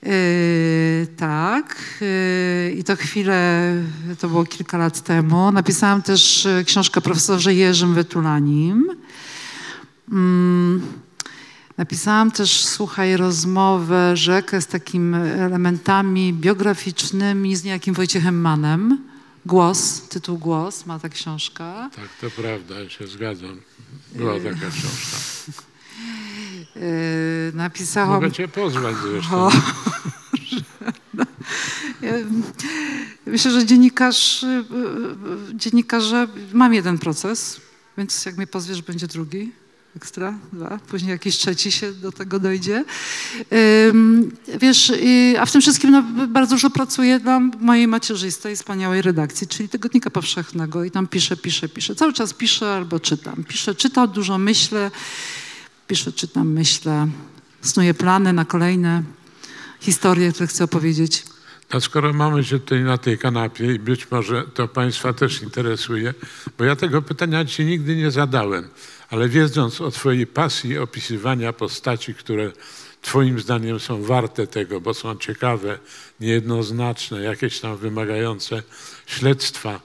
Yy, tak. Yy, I to chwilę, to było kilka lat temu. Napisałam też yy, książkę profesorze Jerzym Wetulanim. Mm, Napisałam też, słuchaj, rozmowę, rzekę z takimi elementami biograficznymi z niejakim Wojciechem Manem. Głos, tytuł Głos, ma ta książka. Tak, to prawda, ja się zgadzam. Była taka książka. Yy, napisałam... Mogę cię pozwać zresztą. O, Ja Myślę, że dziennikarz, y, y, y, dziennikarze, mam jeden proces, więc jak mnie pozwiesz, będzie drugi. ekstra, dwa, później jakiś trzeci się do tego dojdzie. Wiesz, a w tym wszystkim no, bardzo dużo pracuję dla mojej macierzystej, wspaniałej redakcji, czyli Tygodnika Powszechnego i tam piszę, piszę, piszę. Cały czas piszę albo czytam. Piszę, czytam, dużo myślę, piszę, czytam, myślę, snuję plany na kolejne historie, które chcę opowiedzieć. A skoro mamy się tutaj na tej kanapie i być może to Państwa też interesuje, bo ja tego pytania Ci nigdy nie zadałem, ale wiedząc o Twojej pasji opisywania postaci, które Twoim zdaniem są warte tego, bo są ciekawe, niejednoznaczne, jakieś tam wymagające śledztwa,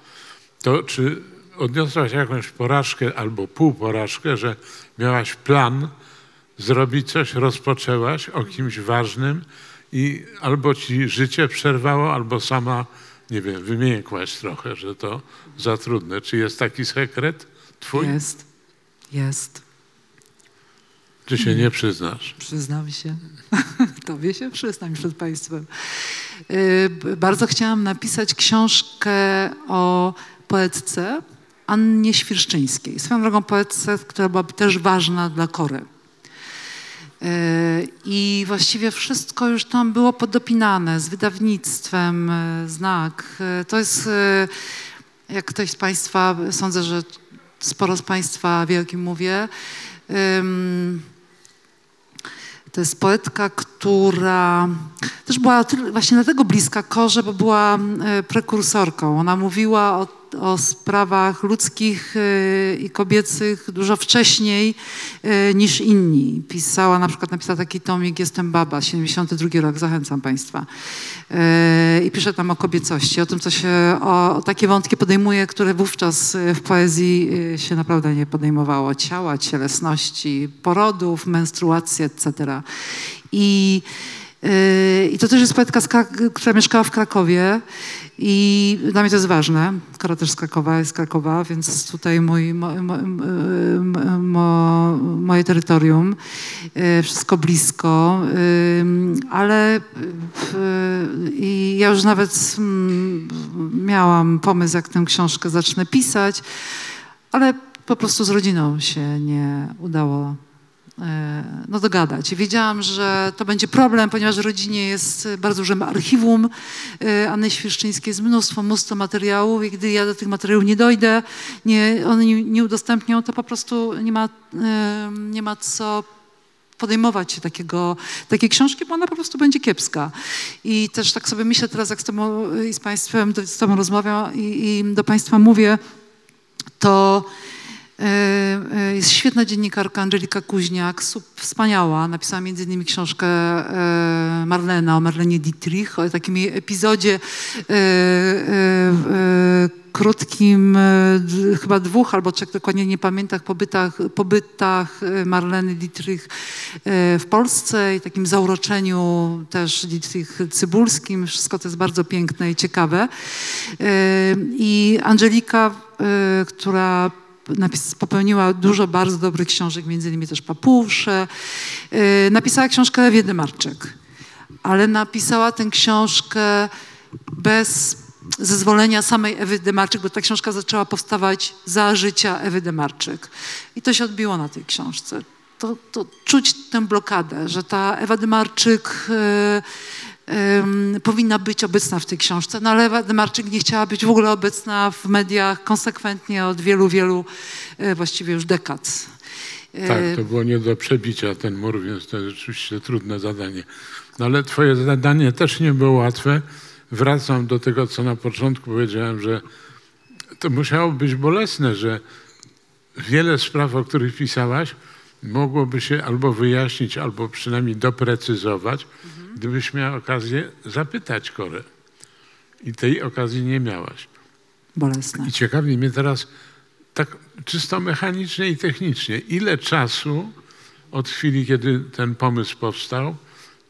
to czy odniosłaś jakąś porażkę albo półporażkę, że miałaś plan zrobić coś, rozpoczęłaś o kimś ważnym i albo ci życie przerwało, albo sama, nie wiem, wymiękłaś trochę, że to za trudne. Czy jest taki sekret twój? Jest, jest. Czy się nie przyznasz? Przyznam się. Tobie się przyznam przed Państwem. Yy, b- Bardzo chciałam napisać książkę o poetce Annie Świerszczyńskiej. Swoją drogą poetce, która byłaby też ważna dla Kory. Yy, I właściwie wszystko już tam było podopinane z wydawnictwem, yy, znak. Yy, To jest, jak ktoś z Państwa, sądzę, że sporo z Państwa wie, o kim mówię, to jest poetka, która też była właśnie dlatego bliska Korze, bo była e, prekursorką. Ona mówiła o, o sprawach ludzkich e, i kobiecych dużo wcześniej e, niż inni. Pisała, na przykład napisała taki tomik Jestem baba, 72 rok, zachęcam Państwa. E, I pisze tam o kobiecości, o tym, co się, o, o takie wątki podejmuje, które wówczas w poezji się naprawdę nie podejmowało. Ciała, cielesności, porodów, menstruacji, etc. I, I to też jest poetka, która mieszkała w Krakowie i dla mnie to jest ważne. Kora też z Krakowa, jest Krakowa, więc tutaj mój, mo, mo, mo, mo, moje terytorium, yy, wszystko blisko, yy, ale yy, i ja już nawet mm, miałam pomysł, jak tę książkę zacznę pisać, ale po prostu z rodziną się nie udało e, no, dogadać. Wiedziałam, że to będzie problem, ponieważ w rodzinie jest bardzo duże archiwum e, Anny Świerszczyńskiej, jest mnóstwo, mnóstwo materiałów i gdy ja do tych materiałów nie dojdę, nie, one nie, udostępnią, to po prostu nie ma, e, nie ma co podejmować się takiego, takiej książki, bo ona po prostu będzie kiepska. I też tak sobie myślę teraz, jak z tobą z państwem, z tobą rozmawiam i, i do państwa mówię, to e, e, jest świetna dziennikarka Angelika Kuźniak, wspaniała. Napisała między innymi książkę e, Marlena o Marlenie Dietrich, o takim jej epizodzie e, e, e, krótkim, e, chyba dwóch albo trzech, dokładnie nie pamiętam, pobytach, pobytach e, Marleny Dietrich e, w Polsce i takim zauroczeniu też Dietrich Cybulskim. Wszystko to jest bardzo piękne i ciekawe. E, I Angelika, e, która popełniła dużo bardzo dobrych książek, między innymi też Papusze, e, napisała książkę Ewie Demarczyk ale napisała tę książkę bez zezwolenia samej Ewy Demarczyk, bo ta książka zaczęła powstawać za życia Ewy Demarczyk. I to się odbiło na tej książce. To, to czuć tę blokadę, że ta Ewa Demarczyk e, powinna być obecna w tej książce, no ale Ewa Demarczyk nie chciała być w ogóle obecna w mediach konsekwentnie od wielu, wielu e, właściwie już dekad. E, Tak, to było nie do przebicia ten mur, więc to jest rzeczywiście trudne zadanie. No ale twoje zadanie też nie było łatwe. Wracam do tego, co na początku powiedziałem, że to musiało być bolesne, że wiele spraw, o których pisałaś, mogłoby się albo wyjaśnić, albo przynajmniej doprecyzować, gdybyś miała okazję zapytać Korę. I tej okazji nie miałaś. Bolesne. I ciekawi mnie teraz tak czysto mechanicznie i technicznie, ile czasu od chwili, kiedy ten pomysł powstał,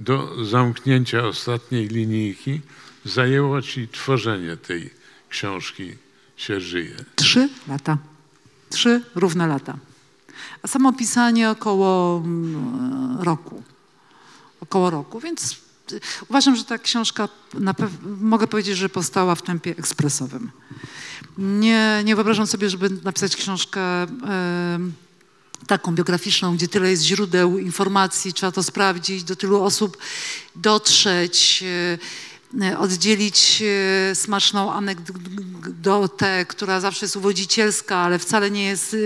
do zamknięcia ostatniej linijki zajęło ci tworzenie tej książki się żyje. Trzy lata. Trzy równe lata. A samo pisanie około mm, roku. Około roku, więc y, uważam, że ta książka, mogę powiedzieć, że powstała w tempie ekspresowym. Nie, nie wyobrażam sobie, żeby napisać książkę em, taką biograficzną, gdzie tyle jest źródeł informacji, trzeba to sprawdzić, do tylu osób dotrzeć, e, e, oddzielić e, smaczną anegdotę, która zawsze jest uwodzicielska, ale wcale nie jest e,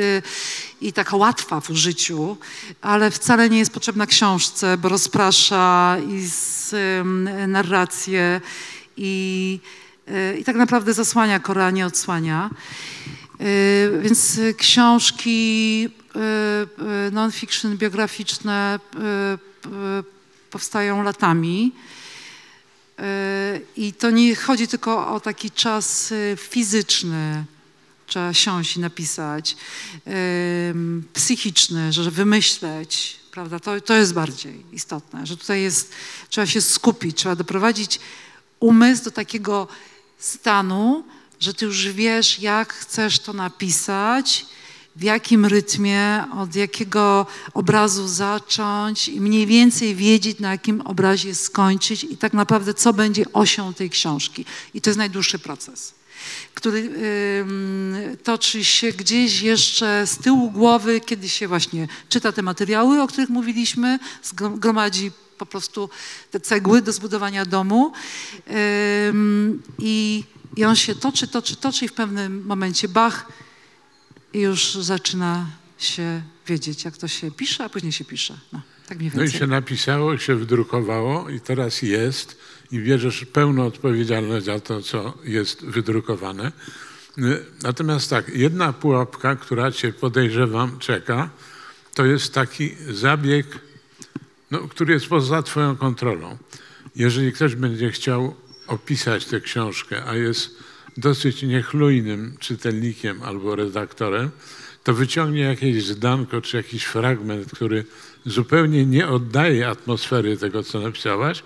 i taka łatwa w użyciu, ale wcale nie jest potrzebna książce, bo rozprasza i z, narrację i, e, i tak naprawdę zasłania Korea, nie odsłania. Więc książki non-fiction, biograficzne powstają latami. Y, I to nie chodzi tylko o taki czas y, fizyczny, trzeba siąść i napisać, psychiczny, że wymyśleć, prawda? To, to jest bardziej istotne, że tutaj jest, trzeba się skupić, trzeba doprowadzić umysł do takiego stanu, że ty już wiesz, jak chcesz to napisać, w jakim rytmie, od jakiego obrazu zacząć i mniej więcej wiedzieć, na jakim obrazie skończyć i tak naprawdę, co będzie osią tej książki. I to jest najdłuższy proces, który ym, toczy się gdzieś jeszcze z tyłu głowy, kiedy się właśnie czyta te materiały, o których mówiliśmy, zgro- gromadzi po prostu te cegły do zbudowania domu i, i on się toczy, toczy, toczy i w pewnym momencie bach i już zaczyna się wiedzieć, jak to się pisze, a później się pisze. No, tak mniej No i więcej. się napisało, się wydrukowało i teraz jest i bierzesz pełną odpowiedzialność za to, co jest wydrukowane. Y, Natomiast tak, jedna pułapka, która cię podejrzewam czeka, to jest taki zabieg, no, który jest poza twoją kontrolą. Jeżeli ktoś będzie chciał opisać tę książkę, a jest dosyć niechlujnym czytelnikiem albo redaktorem, to wyciągnie jakieś zdanko czy jakiś fragment, który zupełnie nie oddaje atmosfery tego, co napisałaś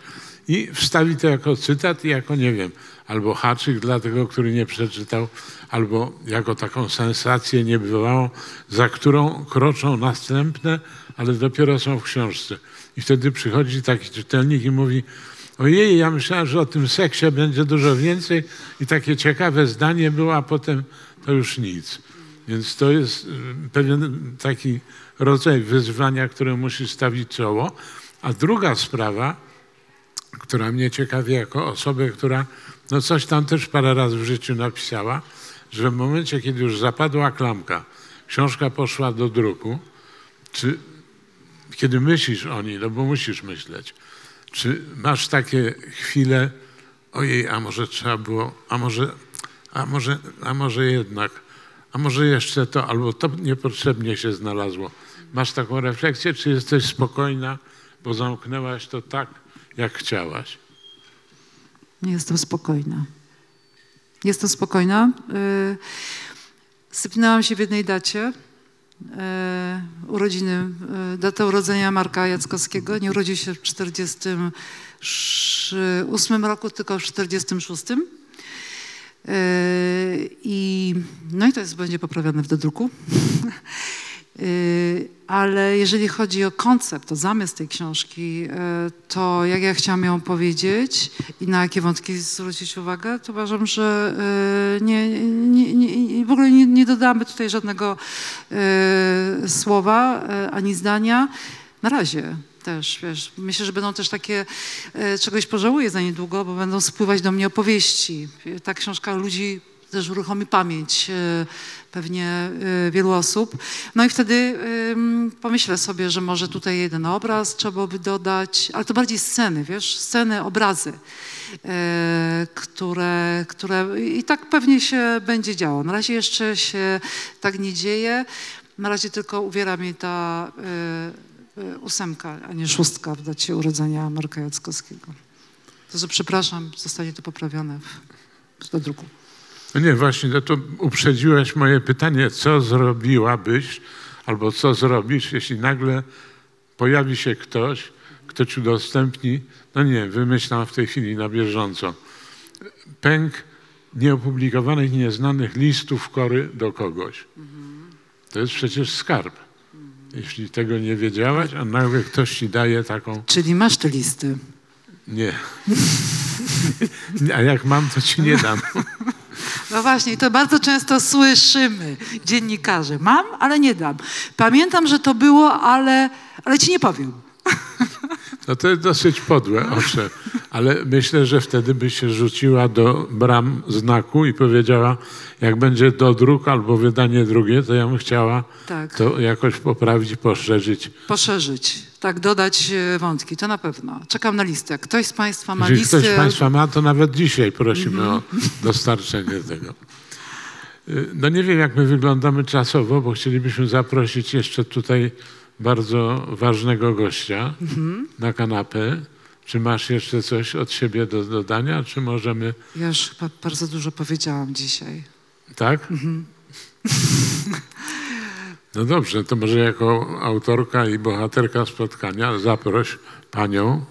i wstawi to jako cytat i jako, nie wiem, albo haczyk dla tego, który nie przeczytał, albo jako taką sensację niebywałą, za którą kroczą następne, ale dopiero są w książce. I wtedy przychodzi taki czytelnik i mówi, ojej, ja myślałem, że o tym seksie będzie dużo więcej i takie ciekawe zdanie było, a potem to już nic. Więc to jest y, pewien taki rodzaj wyzwania, które musi stawić czoło. A druga sprawa, która mnie ciekawi jako osobę, która no coś tam też parę razy w życiu napisała, że w momencie, kiedy już zapadła klamka, książka poszła do druku, czy kiedy myślisz o niej, no bo musisz myśleć, czy masz takie chwile, ojej, a może trzeba było, a może, a może, a może jednak, a może jeszcze to, albo to niepotrzebnie się znalazło. Masz taką refleksję, czy jesteś spokojna, bo zamknęłaś to tak, jak chciałaś? Nie jestem spokojna. Jestem spokojna. Yy, Sypnęłam się w jednej dacie. Yy, Urodziny, yy, datę urodzenia Marka Jackowskiego. Nie urodził się w 48 roku, tylko w 46. Yy, I, no i to jest, będzie poprawione w dodruku. Yy, Ale jeżeli chodzi o koncept, o zamysł tej książki, yy, to jak ja chciałam ją powiedzieć i na jakie wątki zwrócić uwagę, to uważam, że yy, nie, nie, nie, w ogóle nie, nie dodamy tutaj żadnego słowa ani zdania. Na razie też, wiesz, myślę, że będą też takie, czegoś pożałuję za niedługo, bo będą spływać do mnie opowieści. Ta książka ludzi też uruchomi pamięć e, pewnie e, wielu osób. No i wtedy pomyślę sobie, że może tutaj jeden obraz trzeba byłoby dodać, ale to bardziej sceny, wiesz, sceny, obrazy, e, które, które i tak pewnie się będzie działo. Na razie jeszcze się tak nie dzieje. Na razie tylko uwiera mnie ta ósemka, a nie szóstka w dacie urodzenia Marka Jackowskiego. To, że przepraszam, zostanie to poprawione w, w druku. No nie, właśnie, no to uprzedziłeś moje pytanie, co zrobiłabyś albo co zrobisz, jeśli nagle pojawi się ktoś, kto ci udostępni, no nie, wymyślam w tej chwili na bieżąco, pęk nieopublikowanych, nieznanych listów kory do kogoś. To jest przecież skarb. Jeśli tego nie wiedziałaś, a nagle ktoś ci daje taką, Czyli masz te listy. nie. A jak mam, to ci nie dam. No właśnie, to bardzo często słyszymy, dziennikarze. Mam, ale nie dam. Pamiętam, że to było, ale, ale ci nie powiem. No to jest dosyć podłe, owszem. Ale myślę, że wtedy by się rzuciła do bram znaku i powiedziała, jak będzie dodruk albo wydanie drugie, to ja bym chciała Tak. to jakoś poprawić, poszerzyć. Poszerzyć, tak, dodać e, wątki, to na pewno. Czekam na listę. Ktoś z Państwa ma Jeżeli listę? ktoś z Państwa ma, to nawet dzisiaj prosimy o dostarczenie tego. Y, No nie wiem, jak my wyglądamy czasowo, bo chcielibyśmy zaprosić jeszcze tutaj bardzo ważnego gościa na kanapę. Czy masz jeszcze coś od siebie do dodania, czy możemy... Ja już chyba bardzo dużo powiedziałam dzisiaj. Tak? No dobrze, to może jako autorka i bohaterka spotkania zaproś panią.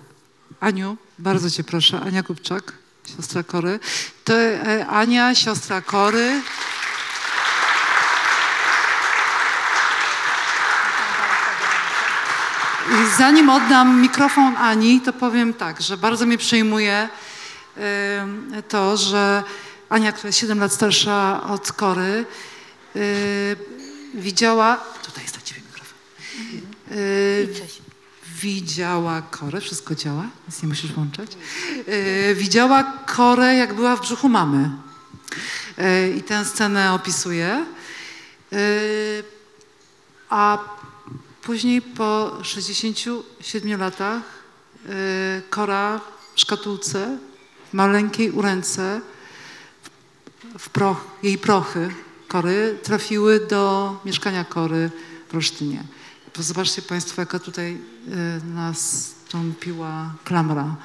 Aniu, bardzo cię proszę, Ania Kupczak, siostra Kory. To e, Ania, siostra Kory. I zanim oddam mikrofon Ani, to powiem tak, że bardzo mnie przejmuje em, to, że Ania, która jest 7 lat starsza od Kory, y, widziała... Tutaj jest dla ciebie mikrofon. Y, widziała Korę, wszystko działa, więc nie musisz włączać. Widziała Korę, jak była w brzuchu mamy. I tę scenę opisuje. A później po 67 latach e, Kora w szkatułce, w maleńkiej uręce, w proch, jej prochy Kory trafiły do mieszkania Kory w Olsztynie. Zobaczcie Państwo, jaka tutaj y, nastąpiła klamra.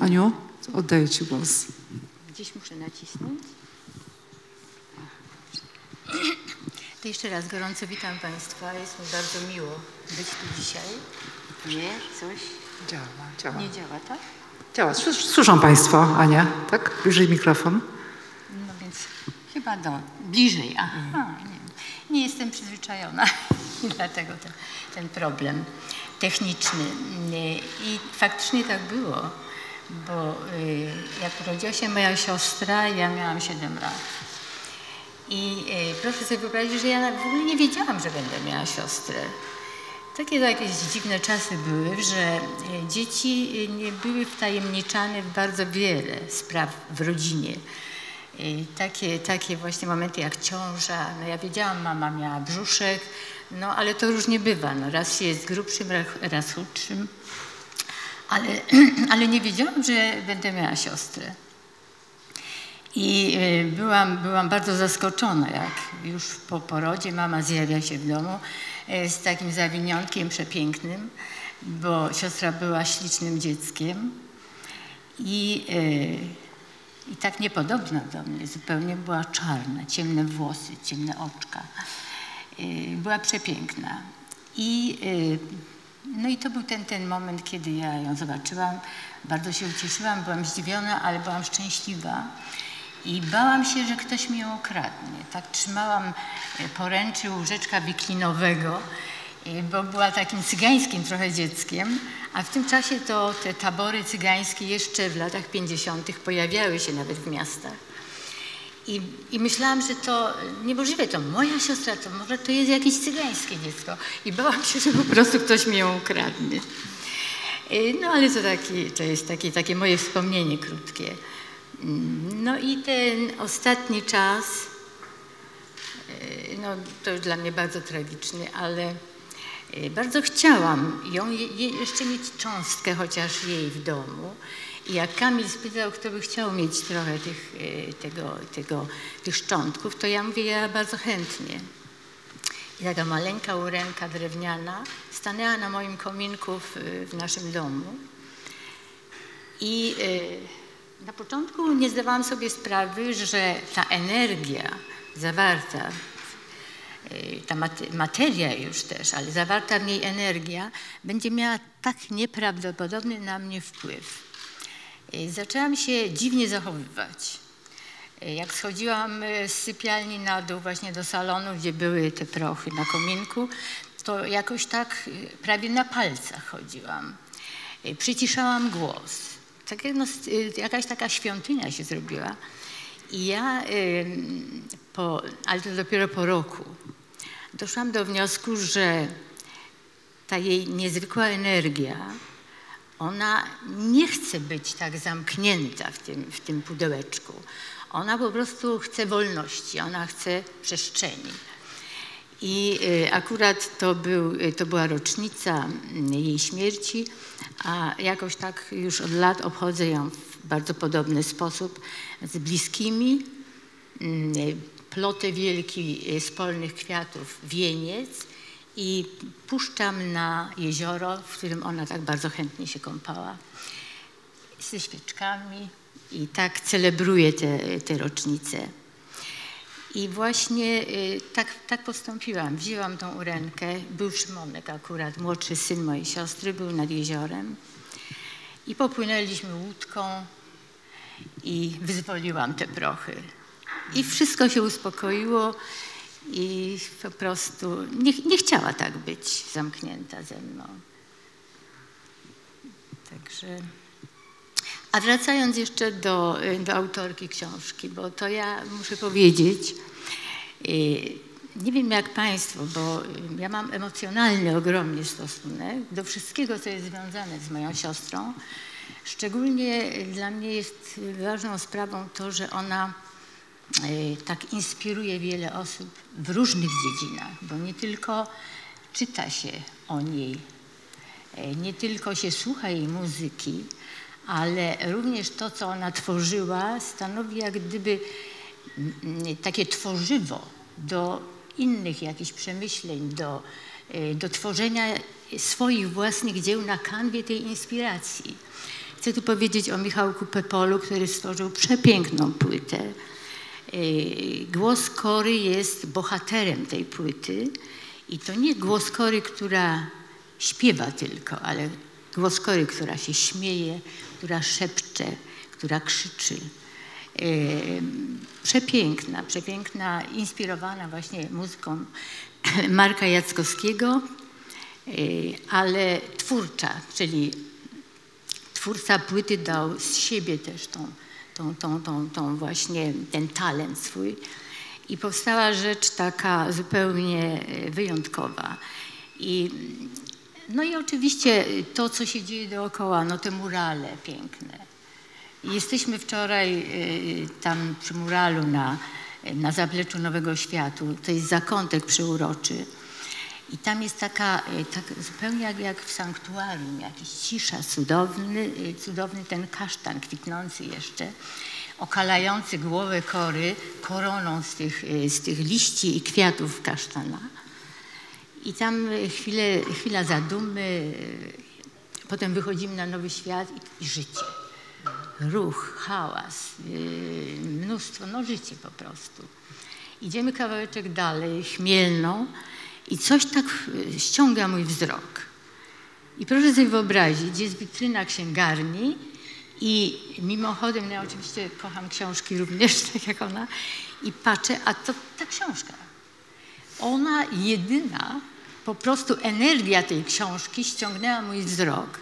Aniu, oddaję Ci głos. Gdzieś muszę nacisnąć. To jeszcze raz gorąco witam Państwa. Jest mi bardzo miło być tu dzisiaj. Nie, coś Działa, działa. nie działa, tak? Działa. Słys- Słyszą Państwo, Ania, tak? Bliżej mikrofon. No więc chyba do, bliżej. Aha, nie, nie jestem przyzwyczajona i dlatego ten, ten problem techniczny. I faktycznie tak było, bo y, jak urodziła się moja siostra, ja miałam 7 lat. I y, proszę sobie wyobrazić, że ja w ogóle nie wiedziałam, że będę miała siostrę. Takie jakieś dziwne czasy były, że y, dzieci y, nie były wtajemniczane w bardzo wiele spraw w rodzinie. I takie, takie właśnie momenty jak ciąża, no ja wiedziałam, mama miała brzuszek, no ale to różnie bywa, no raz się jest grubszym, raz chudszym, ale, ale nie wiedziałam, że będę miała siostrę. I y, byłam, byłam bardzo zaskoczona, jak już po porodzie mama zjawia się w domu y, z takim zawiniątkiem przepięknym, bo siostra była ślicznym dzieckiem i, y, i tak niepodobna do mnie, zupełnie była czarna, ciemne włosy, ciemne oczka. Była przepiękna. I, no i to był ten, ten moment, kiedy ja ją zobaczyłam. Bardzo się ucieszyłam, byłam zdziwiona, ale byłam szczęśliwa. I bałam się, że ktoś mi ją okradnie. Tak trzymałam e, poręczy łóżeczka wiklinowego, e, bo była takim cygańskim trochę dzieckiem, a w tym czasie to te tabory cygańskie jeszcze w latach 50. pojawiały się nawet w miastach. I, I myślałam, że to niemożliwe, to moja siostra, to może to jest jakieś cygańskie dziecko. I bałam się, że po prostu ktoś mi ją ukradnie. Y, No ale to, taki, to jest takie, takie moje wspomnienie krótkie. No i ten ostatni czas, y, no to już dla mnie bardzo tragiczny, ale y, bardzo chciałam ją je, je, jeszcze mieć cząstkę chociaż jej w domu. I jak Kamil spytał, kto by chciał mieć trochę tych, y, tego, tego, tych szczątków, to ja mówię, ja bardzo chętnie. I taka maleńka urenka drewniana stanęła na moim kominku w, w naszym domu. I na początku nie zdawałam sobie sprawy, że ta energia zawarta, y, ta mate- materia już też, ale zawarta w niej energia, będzie miała tak nieprawdopodobny na mnie wpływ. Y, Zaczęłam się dziwnie zachowywać. Y, Jak schodziłam z sypialni na dół właśnie do salonu, gdzie były te prochy na kominku, to jakoś tak prawie na palcach chodziłam. Przyciszałam głos. Tak jak no, y, jakaś taka świątynia się zrobiła. I ja, po, ale to dopiero po roku, doszłam do wniosku, że ta jej niezwykła energia, ona nie chce być tak zamknięta w tym, w tym pudełeczku. Ona po prostu chce wolności, ona chce przestrzeni. I y, akurat to, był, y, to była rocznica mm, jej śmierci, a jakoś tak już od lat obchodzę ją w bardzo podobny sposób z bliskimi. Y, Plotę wielki y, z polnych kwiatów wieniec i puszczam na jezioro, w którym ona tak bardzo chętnie się kąpała, ze świeczkami i tak celebruję te, te rocznice. I właśnie y, tak, tak postąpiłam. Wzięłam tą urenkę. Był Szymonek akurat, młodszy syn mojej siostry, był nad jeziorem. I popłynęliśmy łódką i wyzwoliłam te prochy. I wszystko się uspokoiło i po prostu nie, nie chciała tak być zamknięta ze mną. Także... A wracając jeszcze do, do autorki książki, bo to ja muszę powiedzieć, y, nie wiem jak Państwo, bo ja mam emocjonalny ogromnie stosunek do wszystkiego, co jest związane z moją siostrą. Szczególnie dla mnie jest ważną sprawą to, że ona y, tak inspiruje wiele osób w różnych dziedzinach, bo nie tylko czyta się o niej, y, nie tylko się słucha jej muzyki, ale również to, co ona tworzyła, stanowi jak gdyby mm, takie tworzywo do innych jakichś przemyśleń, do, y, do tworzenia swoich własnych dzieł na kanwie tej inspiracji. Chcę tu powiedzieć o Michałku Pepolu, który stworzył przepiękną płytę. Y, Głos Kory jest bohaterem tej płyty i to nie głos Kory, która śpiewa tylko, ale głos Kory, która się śmieje, która szepcze, która krzyczy. Przepiękna, przepiękna, inspirowana właśnie muzyką Marka Jackowskiego, yy, ale twórcza, czyli twórca płyty dał z siebie też tą, tą, tą, tą, tą właśnie ten talent swój. I powstała rzecz taka zupełnie e, wyjątkowa. I, no i oczywiście to, co się dzieje dookoła, no te murale piękne. Jesteśmy wczoraj y, tam przy muralu na, na zapleczu Nowego Światu. To jest zakątek przeuroczy. I tam jest taka, y, tak zupełnie jak, jak w sanktuarium, jakiś cisza, cudowny, y, cudowny ten kasztan kwitnący jeszcze, okalający głowę kory koroną z tych, y, z tych liści i kwiatów kasztana. I tam y, chwilę, chwila zadumy, y, potem wychodzimy na nowy świat i, i życie. Ruch, hałas, y, mnóstwo, no życie po prostu. Idziemy kawałeczek dalej, chmielną i coś tak ściąga mój wzrok. I proszę sobie wyobrazić, jest witryna księgarni i mimochodem, no ja oczywiście kocham książki również, tak jak ona, i patrzę, a to ta książka. Ona jedyna, po prostu energia tej książki ściągnęła mój wzrok.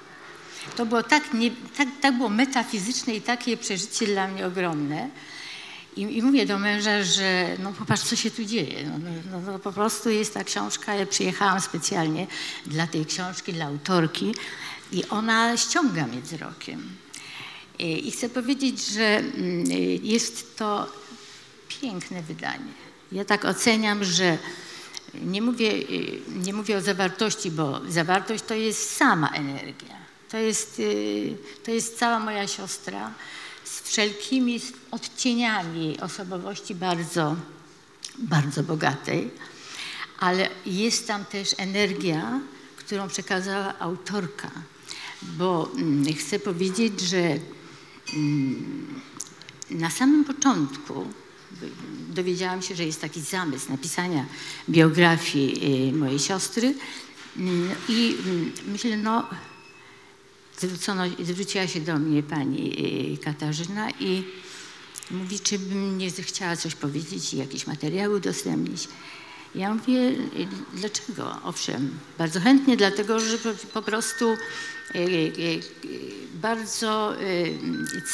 To było tak, nie, tak, tak było metafizyczne i takie przeżycie dla mnie ogromne. I, I mówię do męża, że no popatrz, co się tu dzieje. No, no, no, po prostu jest ta książka, ja przyjechałam specjalnie dla tej książki, dla autorki i ona ściąga mnie wzrokiem. I, i chcę powiedzieć, że mm, jest to piękne wydanie. Ja tak oceniam, że nie mówię, nie mówię o zawartości, bo zawartość to jest sama energia. To jest, y, to jest cała moja siostra z wszelkimi odcieniami osobowości bardzo, bardzo bogatej, ale jest tam też energia, którą przekazała autorka, bo mm, chcę powiedzieć, że mm, na samym początku dowiedziałam się, że jest taki zamysł napisania biografii y, mojej siostry Mm, i mm, myślę, no zwrócono, zwróciła się do mnie pani y, Katarzyna i mówi, czy bym nie chciała coś powiedzieć i jakieś materiały udostępnić. Ja mówię, y, dlaczego? Owszem, bardzo chętnie, dlatego że po, prostu y, y, bardzo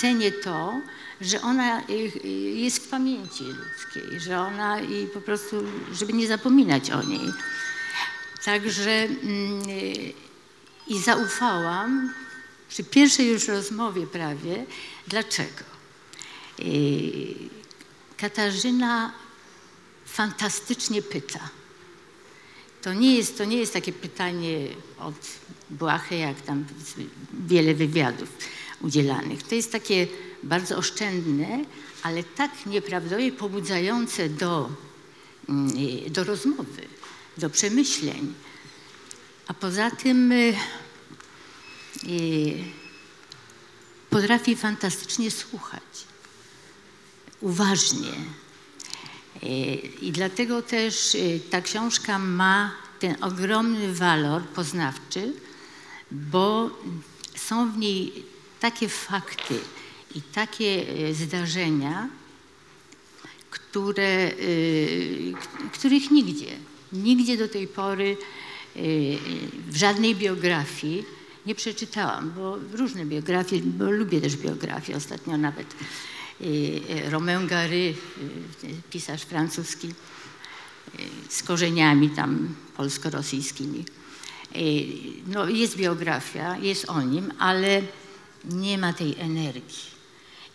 cenię to, że ona jest w pamięci ludzkiej, że ona i po prostu, żeby nie zapominać o niej. Także mm, i zaufałam przy pierwszej już rozmowie prawie. Dlaczego? Katarzyna fantastycznie pyta. To nie jest, to nie jest takie pytanie od błachy, jak tam wiele wywiadów udzielanych. To jest takie bardzo oszczędne, ale tak nieprawdopodobnie pobudzające do, mm, do rozmowy, do przemyśleń. A poza tym y, y, potrafi fantastycznie słuchać, uważnie. Y, I dlatego też y, ta książka ma ten ogromny walor poznawczy, bo są w niej takie fakty i takie y, zdarzenia, które, których nigdzie, nigdzie do tej pory w żadnej biografii nie przeczytałam, bo różne biografie, bo lubię też biografię, ostatnio nawet Romain Gary, y, pisarz francuski, y, z korzeniami tam polsko-rosyjskimi. No, jest biografia, jest o nim, ale nie ma tej energii.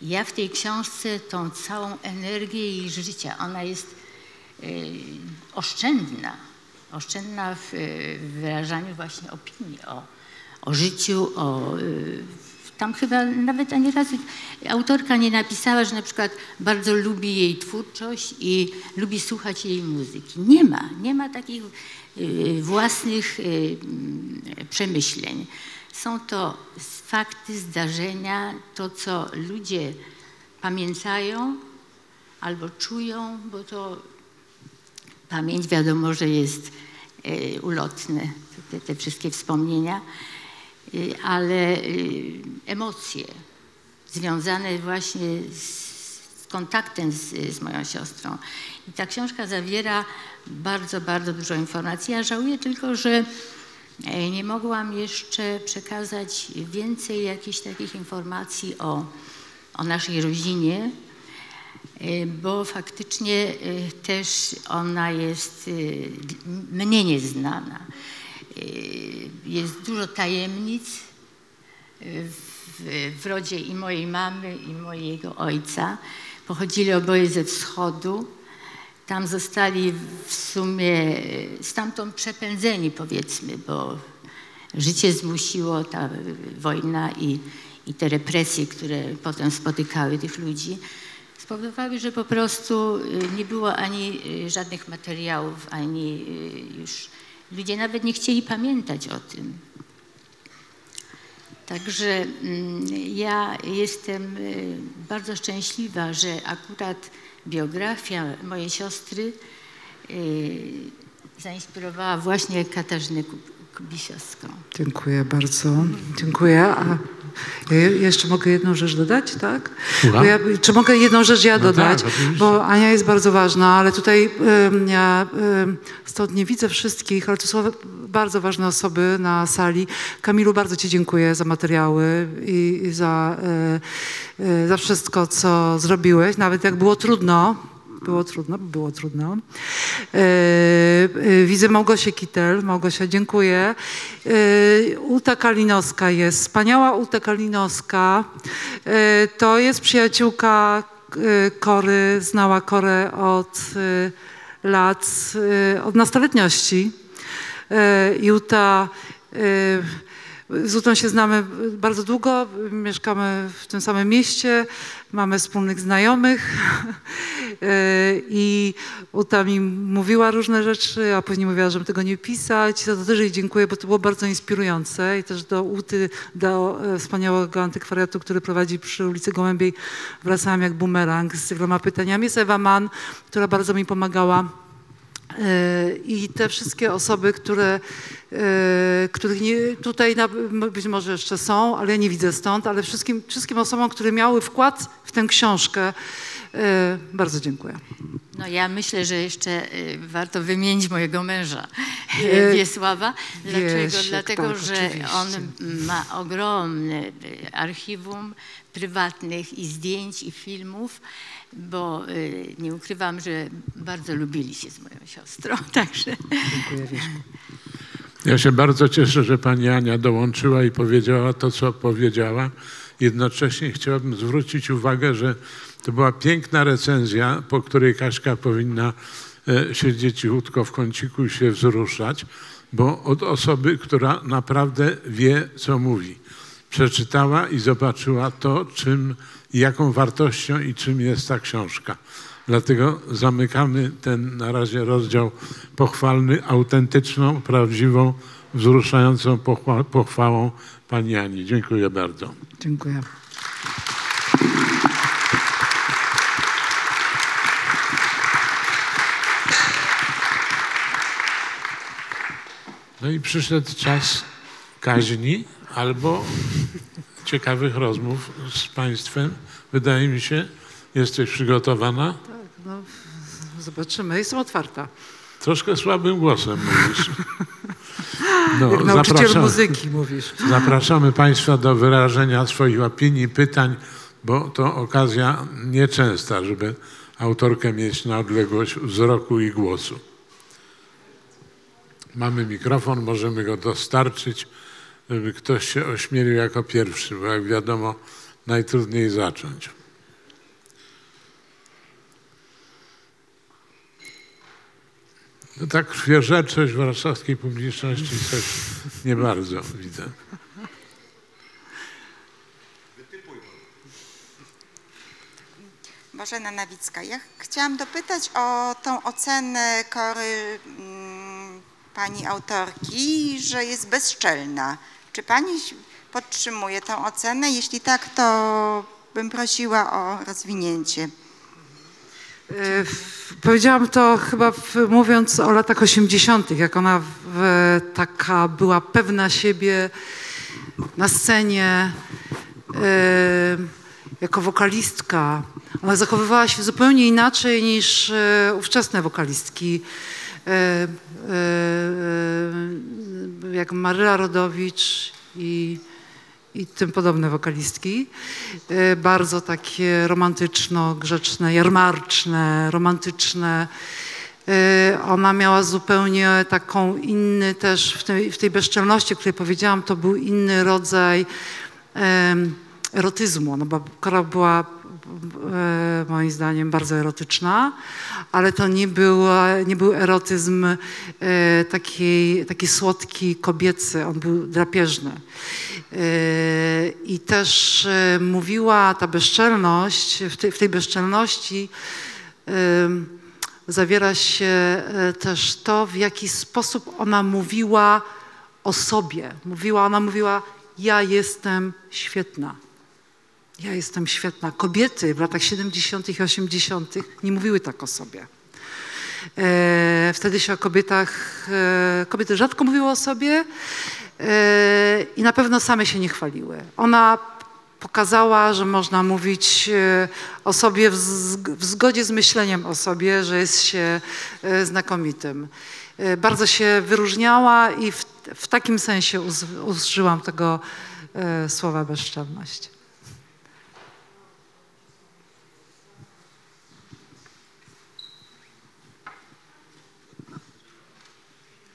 Ja w tej książce tą całą energię jej życia, ona jest oszczędna, oszczędna w, wyrażaniu właśnie opinii o, o życiu, o, tam chyba nawet ani razu autorka nie napisała, że na przykład bardzo lubi jej twórczość i lubi słuchać jej muzyki. Nie ma, nie ma takich y, własnych y, mm, przemyśleń. Są to fakty, zdarzenia, to co ludzie pamiętają albo czują, bo to pamięć wiadomo, że jest e, ulotne, te, te wszystkie wspomnienia, ale e, emocje związane właśnie z, kontaktem z, z moją siostrą. I ta książka zawiera bardzo, bardzo dużo informacji. Ja żałuję tylko, że e, nie mogłam jeszcze przekazać więcej jakichś takich informacji o, o naszej rodzinie, Y, bo faktycznie y, też ona jest y, mnie nieznana. Y, Jest dużo tajemnic y, w, w rodzie i mojej mamy, i mojego ojca. Pochodzili oboje ze wschodu. Tam zostali w sumie y, stamtąd przepędzeni, powiedzmy, bo życie zmusiło, ta wojna i, i te represje, które potem spotykały tych ludzi, spowodowały, że po prostu nie było ani żadnych materiałów, ani już ludzie nawet nie chcieli pamiętać o tym. Także mm, ja jestem y, bardzo szczęśliwa, że akurat biografia mojej siostry y, zainspirowała właśnie Katarzynę Kub- Kubisiowską. Dziękuję bardzo. Dziękuję. A ja je- jeszcze mogę jedną rzecz dodać, tak? Ja, czy mogę jedną rzecz ja No dodać? tak, oczywiście. bo Ania jest bardzo ważna, ale tutaj ja stąd nie widzę wszystkich, ale to są bardzo ważne osoby na sali. Kamilu, bardzo Ci dziękuję za materiały i, i za, y, y, za wszystko, co zrobiłeś. Nawet jak było trudno, było trudno, było trudno. E, e, widzę Małgosię Kitel. Małgosia, dziękuję. E, Uta Kalinowska jest. Wspaniała Uta Kalinowska. To jest przyjaciółka Kory. Znała Korę od lat, od nastoletniości. Juta, z Utą się znamy bardzo długo, mieszkamy w tym samym mieście, mamy wspólnych znajomych i Uta mi mówiła różne rzeczy, a później mówiła, żebym tego nie pisać. Za to też jej dziękuję, bo to było bardzo inspirujące i też do Uty, do e, wspaniałego antykwariatu, który prowadzi przy ulicy Gołębiej, wracałam jak bumerang z wieloma pytaniami. Jest Ewa Mann, która bardzo mi pomagała E, I te wszystkie osoby, które, e, których nie, tutaj być może jeszcze są, ale ja nie widzę stąd, ale wszystkim, wszystkim osobom, które miały wkład w tę książkę, Bardzo dziękuję. No ja myślę, że jeszcze y, warto wymienić mojego męża, E, Wiesława. Dlaczego? Wiesiek, Dlatego, tak, że oczywiście. on ma ogromne archiwum prywatnych i zdjęć, i filmów, bo nie ukrywam, że bardzo lubili się z moją siostrą, także... Dziękuję, Wieśku. Ja się bardzo cieszę, że pani Ania dołączyła i powiedziała to, co powiedziała. Jednocześnie chciałbym zwrócić uwagę, że to była piękna recenzja, po której Kaśka powinna e, siedzieć cichutko w kąciku i się wzruszać, bo od osoby, która naprawdę wie, co mówi. Przeczytała i zobaczyła to, czym, jaką wartością i czym jest ta książka. Dlatego zamykamy ten na razie rozdział pochwalny autentyczną, prawdziwą, wzruszającą pochwa- pochwałą pani Ani. Dziękuję bardzo. Dziękuję. No i przyszedł czas kaźni albo ciekawych rozmów z państwem. Wydaje mi się, jesteś przygotowana? No, zobaczymy. Jestem otwarta. Troszkę słabym głosem mówisz. No, Jak nauczyciel zapraszam- muzyki mówisz. Zapraszamy Państwa do wyrażenia swoich opinii, pytań, bo to okazja nieczęsta, żeby autorkę mieć na odległość wzroku i głosu. Mamy mikrofon, możemy go dostarczyć, żeby ktoś się ośmielił jako pierwszy, bo jak wiadomo, najtrudniej zacząć. No tak krwiożerczość warszawskiej publiczności coś nie bardzo widzę. Bożena Nawicka. Ja ch- chciałam dopytać o tą ocenę kory mm, pani autorki, że jest bezczelna. Czy pani podtrzymuje tą ocenę? Jeśli tak, to bym prosiła o rozwinięcie. E, Powiedziałam to chyba w, mówiąc o latach 80., jak ona w, taka była pewna siebie na scenie e, jako wokalistka. Ona zachowywała się zupełnie inaczej niż e, ówczesne wokalistki. E, e, e, jak Maryla Rodowicz i i tym podobne wokalistki. Bardzo takie romantyczno-grzeczne, jarmarczne, romantyczne. Ona miała zupełnie taką inny też, w tej, w tej bezczelności, o której powiedziałam, to był inny rodzaj erotyzmu. No bo Kora była e, moim zdaniem bardzo erotyczna, ale to nie, była, nie był erotyzm e, taki, taki słodki, kobiecy, on był drapieżny. E, I też e, mówiła ta bezczelność, w tej, w tej bezczelności zawiera się e, też to, w jaki sposób ona mówiła o sobie. Mówiła, ona mówiła, ja jestem świetna. Ja jestem świetna. Kobiety w latach 70. i 80. nie mówiły tak o sobie. E, wtedy się o kobietach, e, kobiety rzadko mówiły o sobie e, i na pewno same się nie chwaliły. Ona pokazała, że można mówić e, o sobie w, w zgodzie z myśleniem o sobie, że jest się e, znakomitym. E, Bardzo się wyróżniała i w, w takim sensie użyłam tego słowa bezczelność.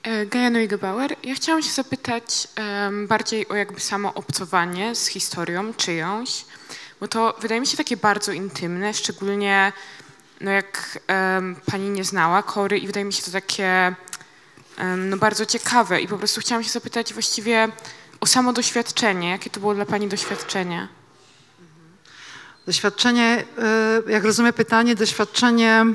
Gaja Neugebauer. Ja chciałam się zapytać em, bardziej o jakby samo obcowanie z historią czyjąś, bo to wydaje mi się takie bardzo intymne, szczególnie no jak em, pani nie znała Kory i wydaje mi się to takie em, no bardzo ciekawe i po prostu chciałam się zapytać właściwie o samo doświadczenie. Jakie to było dla pani doświadczenie? Doświadczenie, y, jak rozumiem pytanie, doświadczenie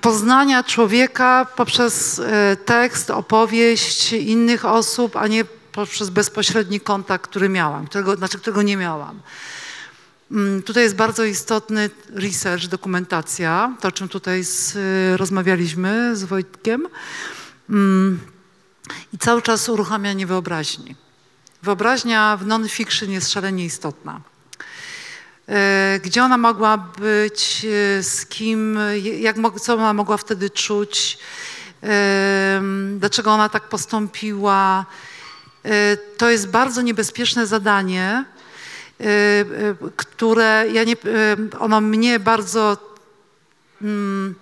poznania człowieka poprzez y, tekst, opowieść innych osób, a nie poprzez bezpośredni kontakt, który miałam, którego, znaczy którego nie miałam. Mm, Tutaj jest bardzo istotny research, dokumentacja, to o czym tutaj z, y, rozmawialiśmy z Wojtkiem. Mm, I cały czas uruchamianie wyobraźni. Wyobraźnia w non-fiction jest szalenie istotna. E, gdzie ona mogła być, e, z kim, e, jak, co ona mogła wtedy czuć, em, dlaczego ona tak postąpiła. E, To jest bardzo niebezpieczne zadanie, e, e, które ja nie, e, ono mnie bardzo mm,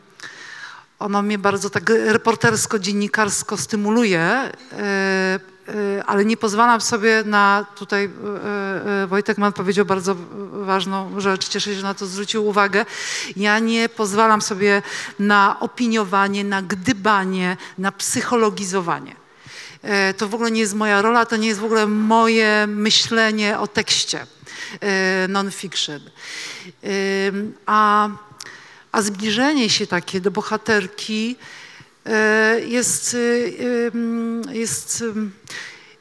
ono mnie bardzo tak reportersko, dziennikarsko stymuluje, e, e, ale nie pozwalam sobie na, tutaj e, e, Wojtek Mann powiedział bardzo ważną rzecz, cieszę się, że na to zwrócił uwagę, ja nie pozwalam sobie na opiniowanie, na gdybanie, na psychologizowanie. To w ogóle nie jest moja rola, to nie jest w ogóle moje myślenie o tekście non-fiction. A, a zbliżenie się takie do bohaterki jest, y, ym, jest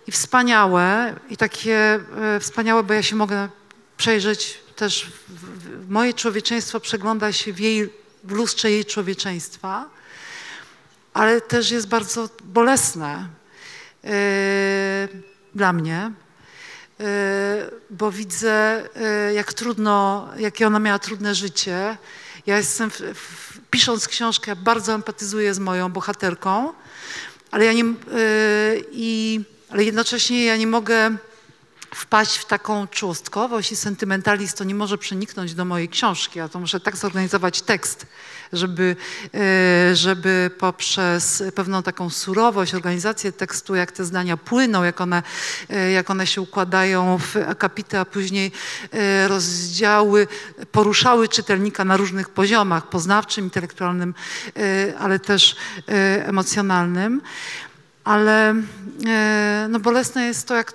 i wspaniałe, i takie e, wspaniałe, bo ja się mogę przejrzeć też, moje człowieczeństwo przegląda się w jej, w lustrze jej człowieczeństwa, ale też jest bardzo bolesne e, dla mnie, e, bo widzę, e, jak trudno, jakie ona miała trudne życie. Ja jestem, w, w, pisząc książkę, bardzo empatyzuję z moją bohaterką, ale ja nie, i, ale jednocześnie ja nie mogę wpaść w taką cząstkowość i sentymentalizm to nie może przeniknąć do mojej książki. Ja to muszę tak zorganizować tekst, żeby, e, żeby poprzez pewną taką surowość, organizację tekstu, jak te zdania płyną, jak one, e, jak one się układają w akapity, a później e, rozdziały poruszały czytelnika na różnych poziomach, poznawczym, intelektualnym, ale też emocjonalnym. Ale no bolesne jest to, jak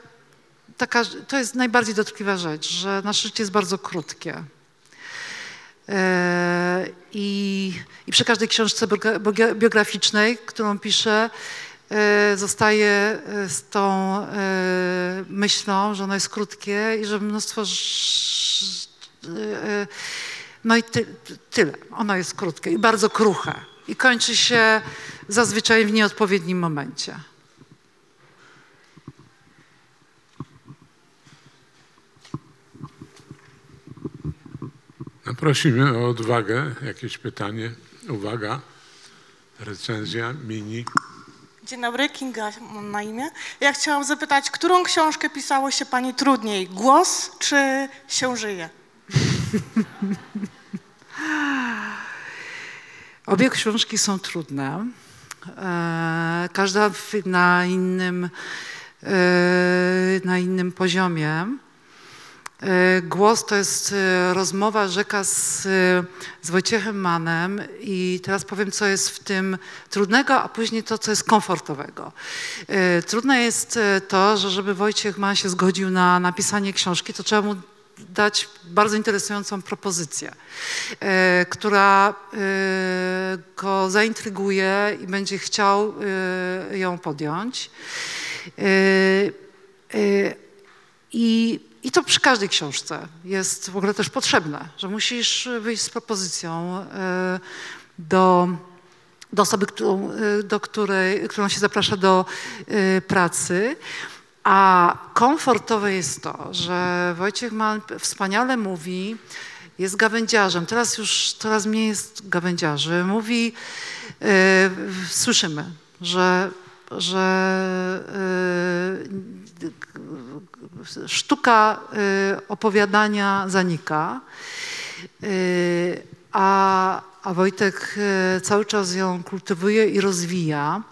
taka, to jest najbardziej dotkliwa rzecz, że nasze życie jest bardzo krótkie. E, I, I przy każdej książce biogra- biogra- biograficznej, którą piszę, e, zostaję e, z tą myślą, że ono jest krótkie i że mnóstwo. No i ty, tyle. Ono jest krótkie i bardzo kruche. I kończy się zazwyczaj w nieodpowiednim momencie. No, prosimy o odwagę. Jakieś pytanie? Uwaga. Recenzja mini. Dzień dobry, Kinga mam na imię. Ja chciałam zapytać, którą książkę pisało się pani trudniej? Głos czy się żyje? Obie książki są trudne. E, każda na, innym, e, na innym poziomie. E, Głos to jest e, rozmowa rzeka z, z Wojciechem Manem i teraz powiem, co jest w tym trudnego, a później to, co jest komfortowego. E, Trudne jest e, to, że żeby Wojciech Mann się zgodził na napisanie książki, to trzeba mu dać bardzo interesującą propozycję, e, która e, go zaintryguje i będzie chciał e, ją podjąć. E, e, I, I to przy każdej książce jest w ogóle też potrzebne, że musisz wyjść z propozycją e, do, do osoby, którą, e, do której, którą się zaprasza do e, pracy. A komfortowe jest to, że Wojciech Mann wspaniale mówi, jest gawędziarzem. Teraz już coraz mniej jest gawędziarzy. Mówi, e, słyszymy, że, że e, sztuka e, opowiadania zanika, e, a, a Wojtek e, cały czas ją kultywuje i rozwija.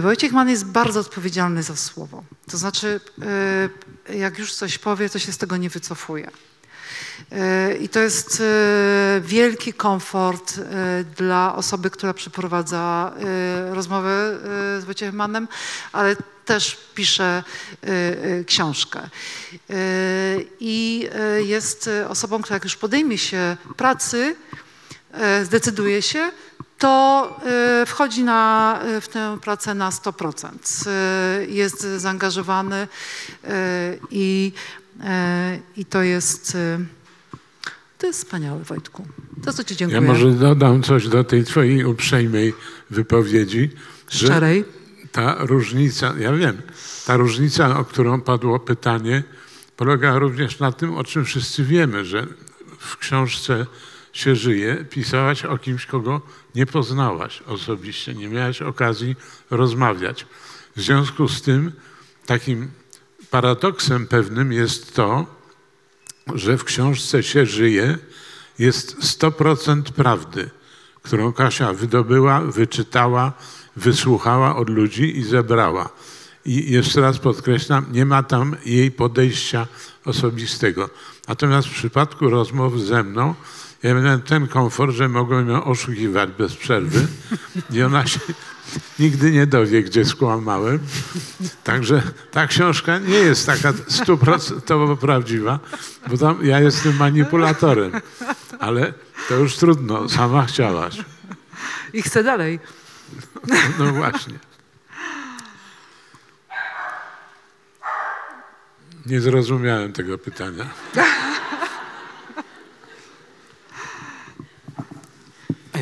Wojciech Mann jest bardzo odpowiedzialny za słowo. To znaczy, jak już coś powie, to się z tego nie wycofuje. I to jest wielki komfort dla osoby, która przeprowadza rozmowę z Wojciechem Mannem, ale też pisze e, e, książkę. E, I jest osobą, która jak już podejmie się pracy, zdecyduje się, to wchodzi na, w tę pracę na 100%. E, Jest zaangażowany i, i to jest, to jest wspaniałe, Wojtku. To co ci Ja dziękuję. może dodam coś do tej twojej uprzejmej wypowiedzi. że Szczerej. Ta różnica, ja wiem, ta różnica, o którą padło pytanie polega również na tym, o czym wszyscy wiemy, że w książce się żyje, pisałaś o kimś, kogo nie poznałaś osobiście, nie miałaś okazji rozmawiać. W związku z tym takim paradoksem pewnym jest to, że w książce się żyje, jest 100% prawdy, którą Kasia wydobyła, wyczytała, wysłuchała od ludzi i zebrała. I jeszcze raz podkreślam, nie ma tam jej podejścia osobistego. Natomiast w przypadku rozmów ze mną, ja miałem ten komfort, że mogłem ją oszukiwać bez przerwy i ona się nigdy nie dowie, gdzie skłamałem. Także ta książka nie jest taka stuprocentowo prawdziwa, bo tam ja jestem manipulatorem. Ale to już trudno, sama chciałaś. I chcę dalej. No właśnie. Nie zrozumiałem tego pytania.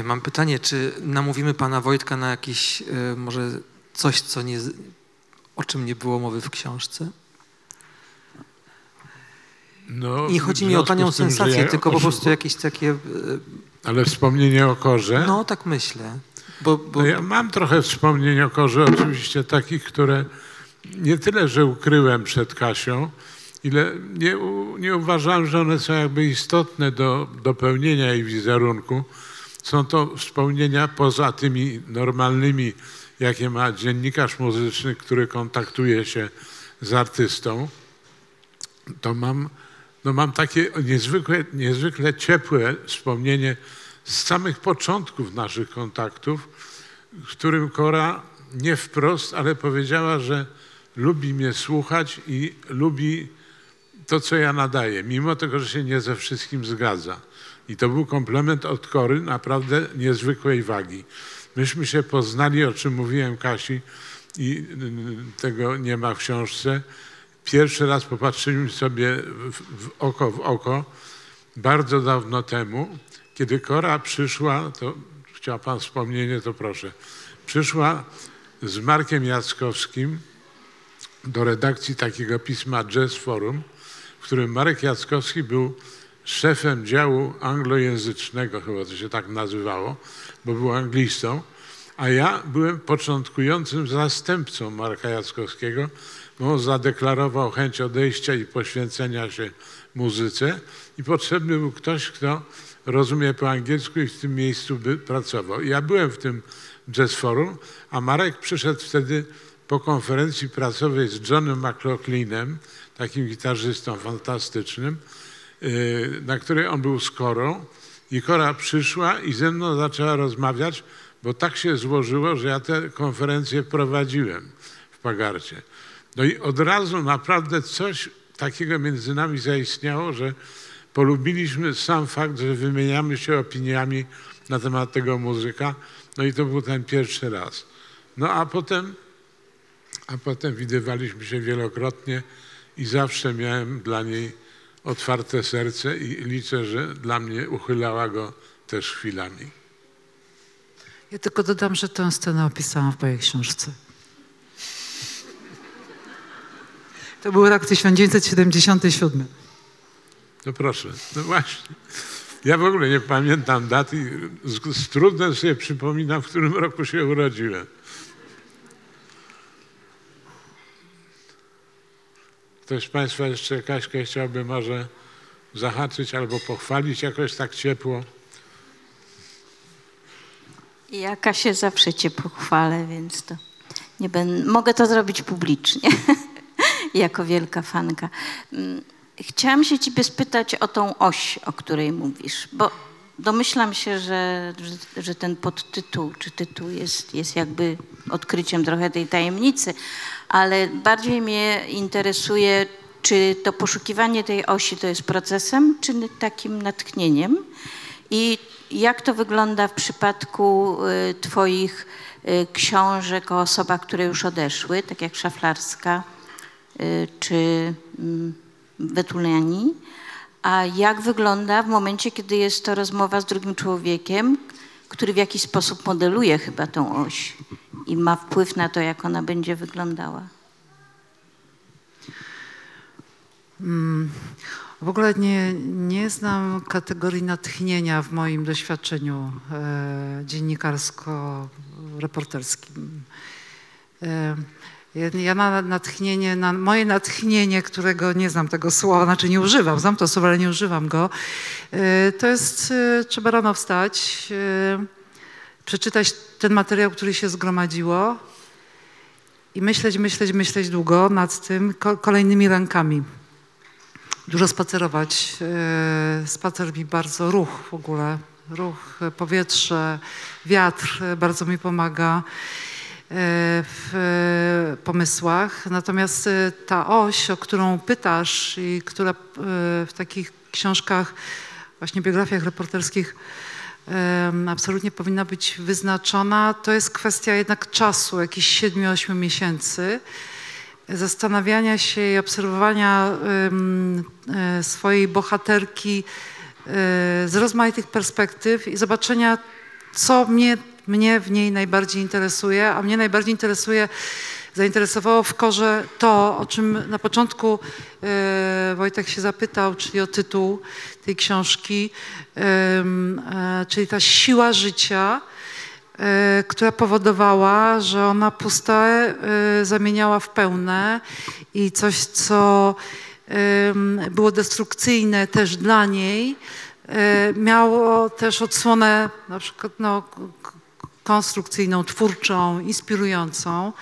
Mam pytanie, czy namówimy pana Wojtka na jakieś, y, może coś, co nie, o czym nie było mowy w książce? No, Nie chodzi mi o tanią sensację, ja tylko po prostu jakieś takie, y, Ale wspomnienie o korze. no tak myślę. Bo, bo No ja mam trochę wspomnień o korze, oczywiście takich, które nie tyle, że ukryłem przed Kasią, ile nie, nie uważałem, że one są jakby istotne do dopełnienia jej wizerunku. Są to wspomnienia poza tymi normalnymi, jakie ma dziennikarz muzyczny, który kontaktuje się z artystą. To mam, no mam takie niezwykle, niezwykle ciepłe wspomnienie z samych początków naszych kontaktów, w którym Kora nie wprost, ale powiedziała, że lubi mnie słuchać i lubi to, co ja nadaję, mimo tego, że się nie ze wszystkim zgadza. I to był komplement od Kory naprawdę niezwykłej wagi. Myśmy się poznali, o czym mówiłem Kasi, i y, tego nie ma w książce. Pierwszy raz popatrzyliśmy sobie w, w oko w oko bardzo dawno temu, kiedy Kora przyszła, to chciał Pan wspomnienie, to proszę, przyszła z Markiem Jackowskim do redakcji takiego pisma Jazz Forum, w którym Marek Jackowski był szefem działu anglojęzycznego, chyba to się tak nazywało, bo był anglistą, a ja byłem początkującym zastępcą Marka Jackowskiego, bo on zadeklarował chęć odejścia i poświęcenia się muzyce i potrzebny był ktoś, kto rozumie po angielsku i w tym miejscu by pracował. Ja byłem w tym jazz forum, a Marek przyszedł wtedy po konferencji pracowej z Johnem McLaughlinem, takim gitarzystą fantastycznym, yy, na której on był z Korą i Kora przyszła i ze mną zaczęła rozmawiać, bo tak się złożyło, że ja tę konferencję prowadziłem w Pagarcie. No i od razu naprawdę coś takiego między nami zaistniało, że polubiliśmy sam fakt, że wymieniamy się opiniami na temat tego muzyka. No i to był ten pierwszy raz. No a potem, a potem widywaliśmy się wielokrotnie i zawsze miałem dla niej otwarte serce i liczę, że dla mnie uchylała go też chwilami. Ja tylko dodam, że tę scenę opisałam w mojej książce. To był rok 1977. No proszę, no właśnie. Ja w ogóle nie pamiętam daty z, z trudem sobie przypominam, w którym roku się urodziłem. Ktoś z Państwa jeszcze Kaśkę chciałby może zahaczyć albo pochwalić jakoś tak ciepło? Ja Kasię zawsze cię pochwalę, więc to nie będę, mogę to zrobić publicznie, jako wielka fanka. Mm, Chciałam się ciebie spytać o tą oś, o której mówisz, bo domyślam się, że, że, ten podtytuł czy tytuł jest, jest jakby odkryciem trochę tej tajemnicy, ale bardziej mnie interesuje, czy to poszukiwanie tej osi to jest procesem, czy takim natchnieniem i jak to wygląda w przypadku y, Twoich y, książek o osobach, które już odeszły, tak jak Szaflarska y, czy Betuliani? A jak wygląda w momencie, kiedy jest to rozmowa z drugim człowiekiem, który w jakiś sposób modeluje chyba tą oś i ma wpływ na to, jak ona będzie wyglądała? Mm, W ogóle nie, nie znam kategorii natchnienia w moim doświadczeniu e, dziennikarsko-reporterskim. E, ja- na natchnienie, na moje natchnienie, którego nie znam tego słowa, znaczy nie używam, znam to słowo, ale nie używam go, e, to jest, e, trzeba rano wstać, e, przeczytać ten materiał, który się zgromadziło i myśleć, myśleć, myśleć długo nad tym ko- kolejnymi rankami dużo spacerować. Spacer mi bardzo, ruch w ogóle, ruch, powietrze, wiatr bardzo mi pomaga w e, pomysłach. Natomiast e, ta oś, o którą pytasz i która e, w takich książkach, właśnie biografiach reporterskich absolutnie powinna być wyznaczona, to jest kwestia jednak czasu, jakichś 7-8 miesięcy zastanawiania się i obserwowania e, swojej bohaterki e, z rozmaitych perspektyw i zobaczenia, co mnie, mnie w niej najbardziej interesuje, a mnie najbardziej interesuje, zainteresowało w korze to, o czym na początku e, Wojtek się zapytał, czyli o tytuł tej książki, e, czyli ta siła życia, e, która powodowała, że ona puste zamieniała w pełne i coś, co było destrukcyjne też dla niej, miało też odsłonę na przykład no, konstrukcyjną, twórczą, inspirującą.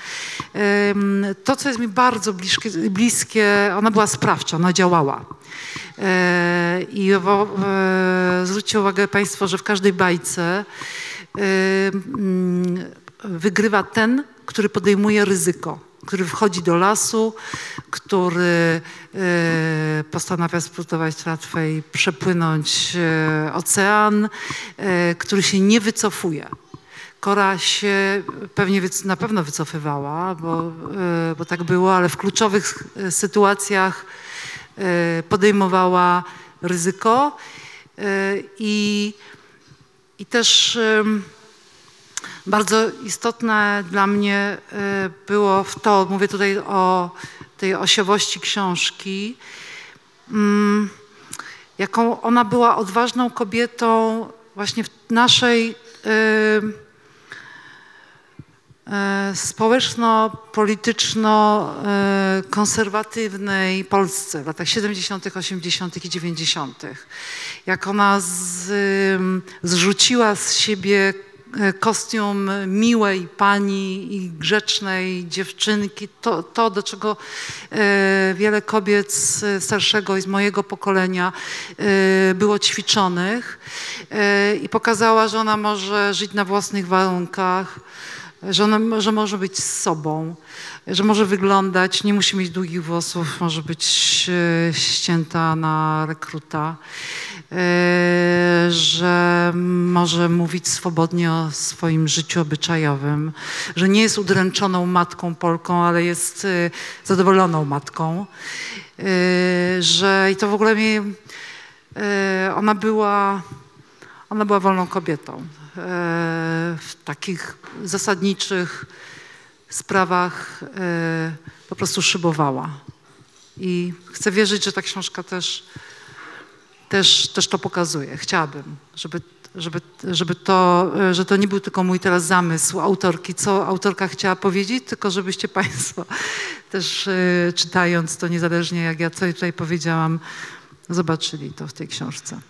To, co jest mi bardzo bliskie, bliskie ona była sprawcza, ona działała. E, I e, zwróćcie uwagę Państwo, że w każdej bajce e, mm, wygrywa ten, który podejmuje ryzyko, który wchodzi do lasu, który postanawia spróbować tratwę i przepłynąć ocean, który się nie wycofuje. Kora się pewnie na pewno wycofywała, bo, e, bo tak było, ale w kluczowych e, sytuacjach e, podejmowała ryzyko. I, i też bardzo istotne dla mnie było w to, mówię tutaj o tej osiowości książki, mm, jaką ona była odważną kobietą właśnie w naszej społeczno-polityczno-konserwatywnej Polsce w latach 70., 80. i 90. Jak ona z, zrzuciła z siebie e, kostium miłej pani i grzecznej dziewczynki, to, to do czego e, wiele kobiet z starszego i z mojego pokolenia e, było ćwiczonych e, i pokazała, że ona może żyć na własnych warunkach, że, ona, że może być z sobą, że może wyglądać, nie musi mieć długich włosów, może być e, ścięta na rekruta, e, że może mówić swobodnie o swoim życiu obyczajowym, że nie jest udręczoną matką Polką, ale jest e, zadowoloną matką, że i to w ogóle e, ona była ona była wolną kobietą. W takich zasadniczych sprawach e, po prostu szybowała. I chcę wierzyć, że ta książka też, też, też to pokazuje. Chciałabym, żeby, żeby, żeby to, e, że to nie był tylko mój teraz zamysł autorki, co autorka chciała powiedzieć, tylko żebyście Państwo też e, czytając to niezależnie jak ja co tutaj powiedziałam, zobaczyli to w tej książce.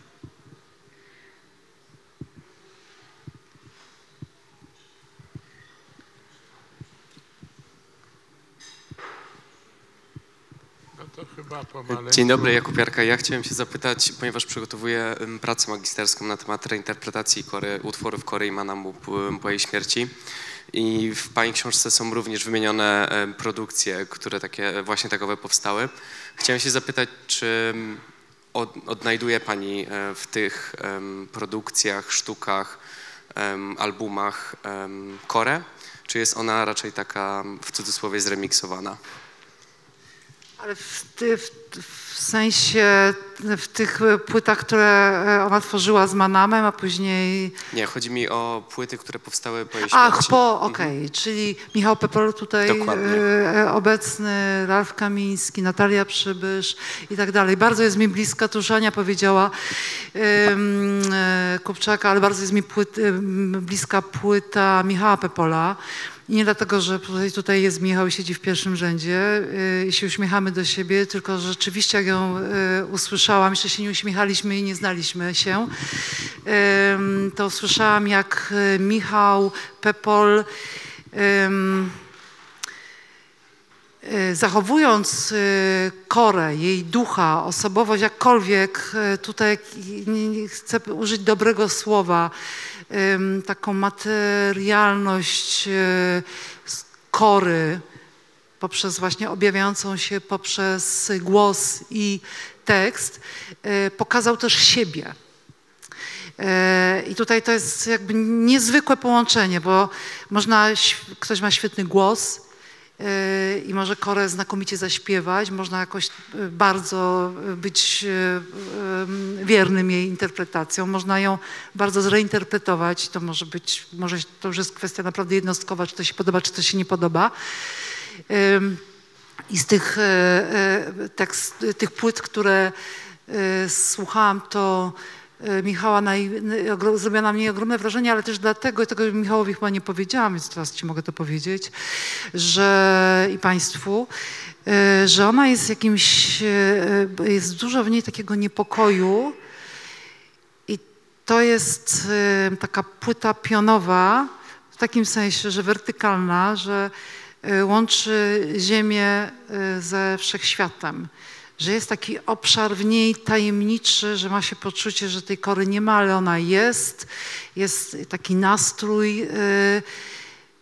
No to chyba pomaleńku. Dzień dobry, Jakub Jarka. Ja chciałem się zapytać, ponieważ przygotowuję pracę magisterską na temat reinterpretacji kory, utworów Korejmana mu po, jej śmierci. I w Pani książce są również wymienione produkcje, które takie właśnie takowe powstały. Chciałem się zapytać, czy odnajduje Pani e, w tych produkcjach, sztukach, albumach Korę, czy jest ona raczej taka w cudzysłowie zremiksowana? Ale w, ty, w, w sensie w tych płytach, które e, ona tworzyła z Manamem, a później... Nie, chodzi mi o płyty, które powstały po jej Ach, śmierci. po, okej, czyli Michał Pepol tutaj Dokładnie. e, obecny, Ralf Kamiński, Natalia Przybysz i tak dalej. Bardzo jest mi bliska, tu już Ania powiedziała e, Kupczaka, ale bardzo jest mi płyt, bliska płyta Michała Pepola. Nie dlatego, że tutaj, jest Michał i siedzi w pierwszym rzędzie y, i się uśmiechamy do siebie, tylko rzeczywiście jak ją y, usłyszałam, jeszcze się nie uśmiechaliśmy i nie znaliśmy się, to usłyszałam jak y, Michał Pepol zachowując Korę, jej ducha, osobowość, jakkolwiek tutaj chcę użyć dobrego słowa, taką materialność z Kory, poprzez właśnie objawiającą się poprzez głos i tekst, y, pokazał też siebie. E, I tutaj to jest jakby niezwykłe połączenie, bo można, ktoś ma świetny głos e, i może korę znakomicie zaśpiewać, można jakoś e, bardzo e, być wiernym jej interpretacją, można ją bardzo zreinterpretować, to może być, może to już jest kwestia naprawdę jednostkowa, czy to się podoba, czy to się nie podoba. I z tych, e, tekst, tych płyt, które słuchałam, to Michała naj, ogro- zrobiła na mnie ogromne wrażenie, ale też dlatego, i tego Michałowi chyba nie powiedziałam, więc teraz ci mogę to powiedzieć, że i Państwu, e, że ona jest jakimś, e, jest dużo w niej takiego niepokoju i to jest e, taka płyta pionowa, w takim sensie, że wertykalna, że e, łączy Ziemię e, ze wszechświatem. Że jest taki obszar w niej tajemniczy, że ma się poczucie, że tej kory nie ma, ale ona jest. Jest taki nastrój e,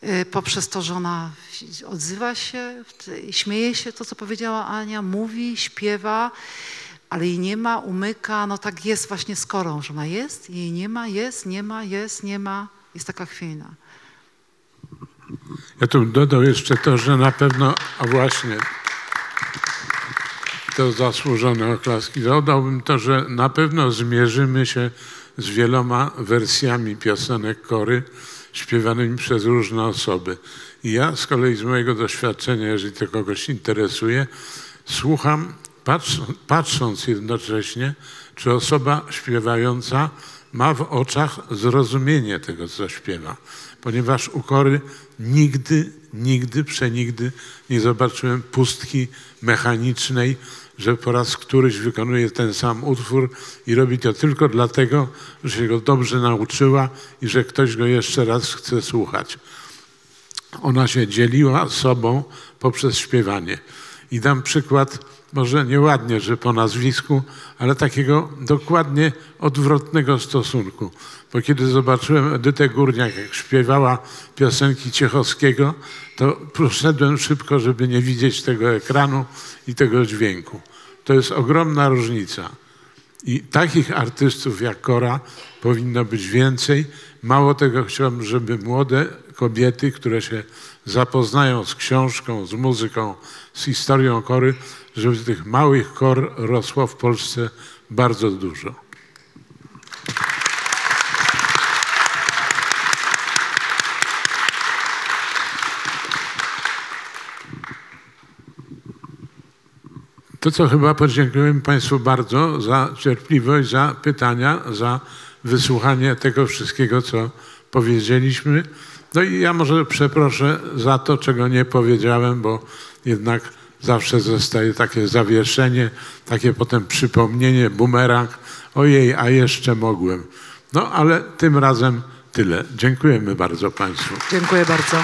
e, poprzez to, że ona odzywa się, śmieje się, to co powiedziała Ania, mówi, śpiewa, ale jej nie ma, umyka. No tak jest właśnie z korą, że ona jest, jej nie ma, jest, nie ma, jest, nie ma. Jest taka chwiejna. Ja tu dodał jeszcze to, że na pewno, a właśnie, to zasłużone oklaski. Dodałbym to, że na pewno zmierzymy się z wieloma wersjami piosenek kory śpiewanymi przez różne osoby. I ja z kolei z mojego doświadczenia, jeżeli to kogoś interesuje, słucham, patrz, patrząc jednocześnie, czy osoba śpiewająca ma w oczach zrozumienie tego, co śpiewa. Ponieważ u kory nigdy, nigdy, przenigdy nie zobaczyłem pustki mechanicznej, że po raz któryś wykonuje ten sam utwór i robi to tylko dlatego, że się go dobrze nauczyła i że ktoś go jeszcze raz chce słuchać. Ona się dzieliła sobą poprzez śpiewanie. I dam przykład, może nieładnie, że po nazwisku, ale takiego dokładnie odwrotnego stosunku. Bo kiedy zobaczyłem Edytę Górniak, jak śpiewała piosenki Ciechowskiego, to poszedłem szybko, żeby nie widzieć tego ekranu i tego dźwięku. To jest ogromna różnica. I takich artystów jak Kora powinno być więcej. Mało tego chciałbym, żeby młode kobiety, które się zapoznają z książką, z muzyką, z historią Kory, żeby tych małych kor rosło w Polsce bardzo dużo. To co chyba podziękujemy Państwu bardzo za cierpliwość, za pytania, za wysłuchanie tego wszystkiego, co powiedzieliśmy. No i ja może przeproszę za to, czego nie powiedziałem, bo jednak zawsze zostaje takie zawieszenie, takie potem przypomnienie, bumerang. Ojej, a jeszcze mogłem. No ale tym razem tyle. Dziękujemy bardzo Państwu. Dziękuję bardzo.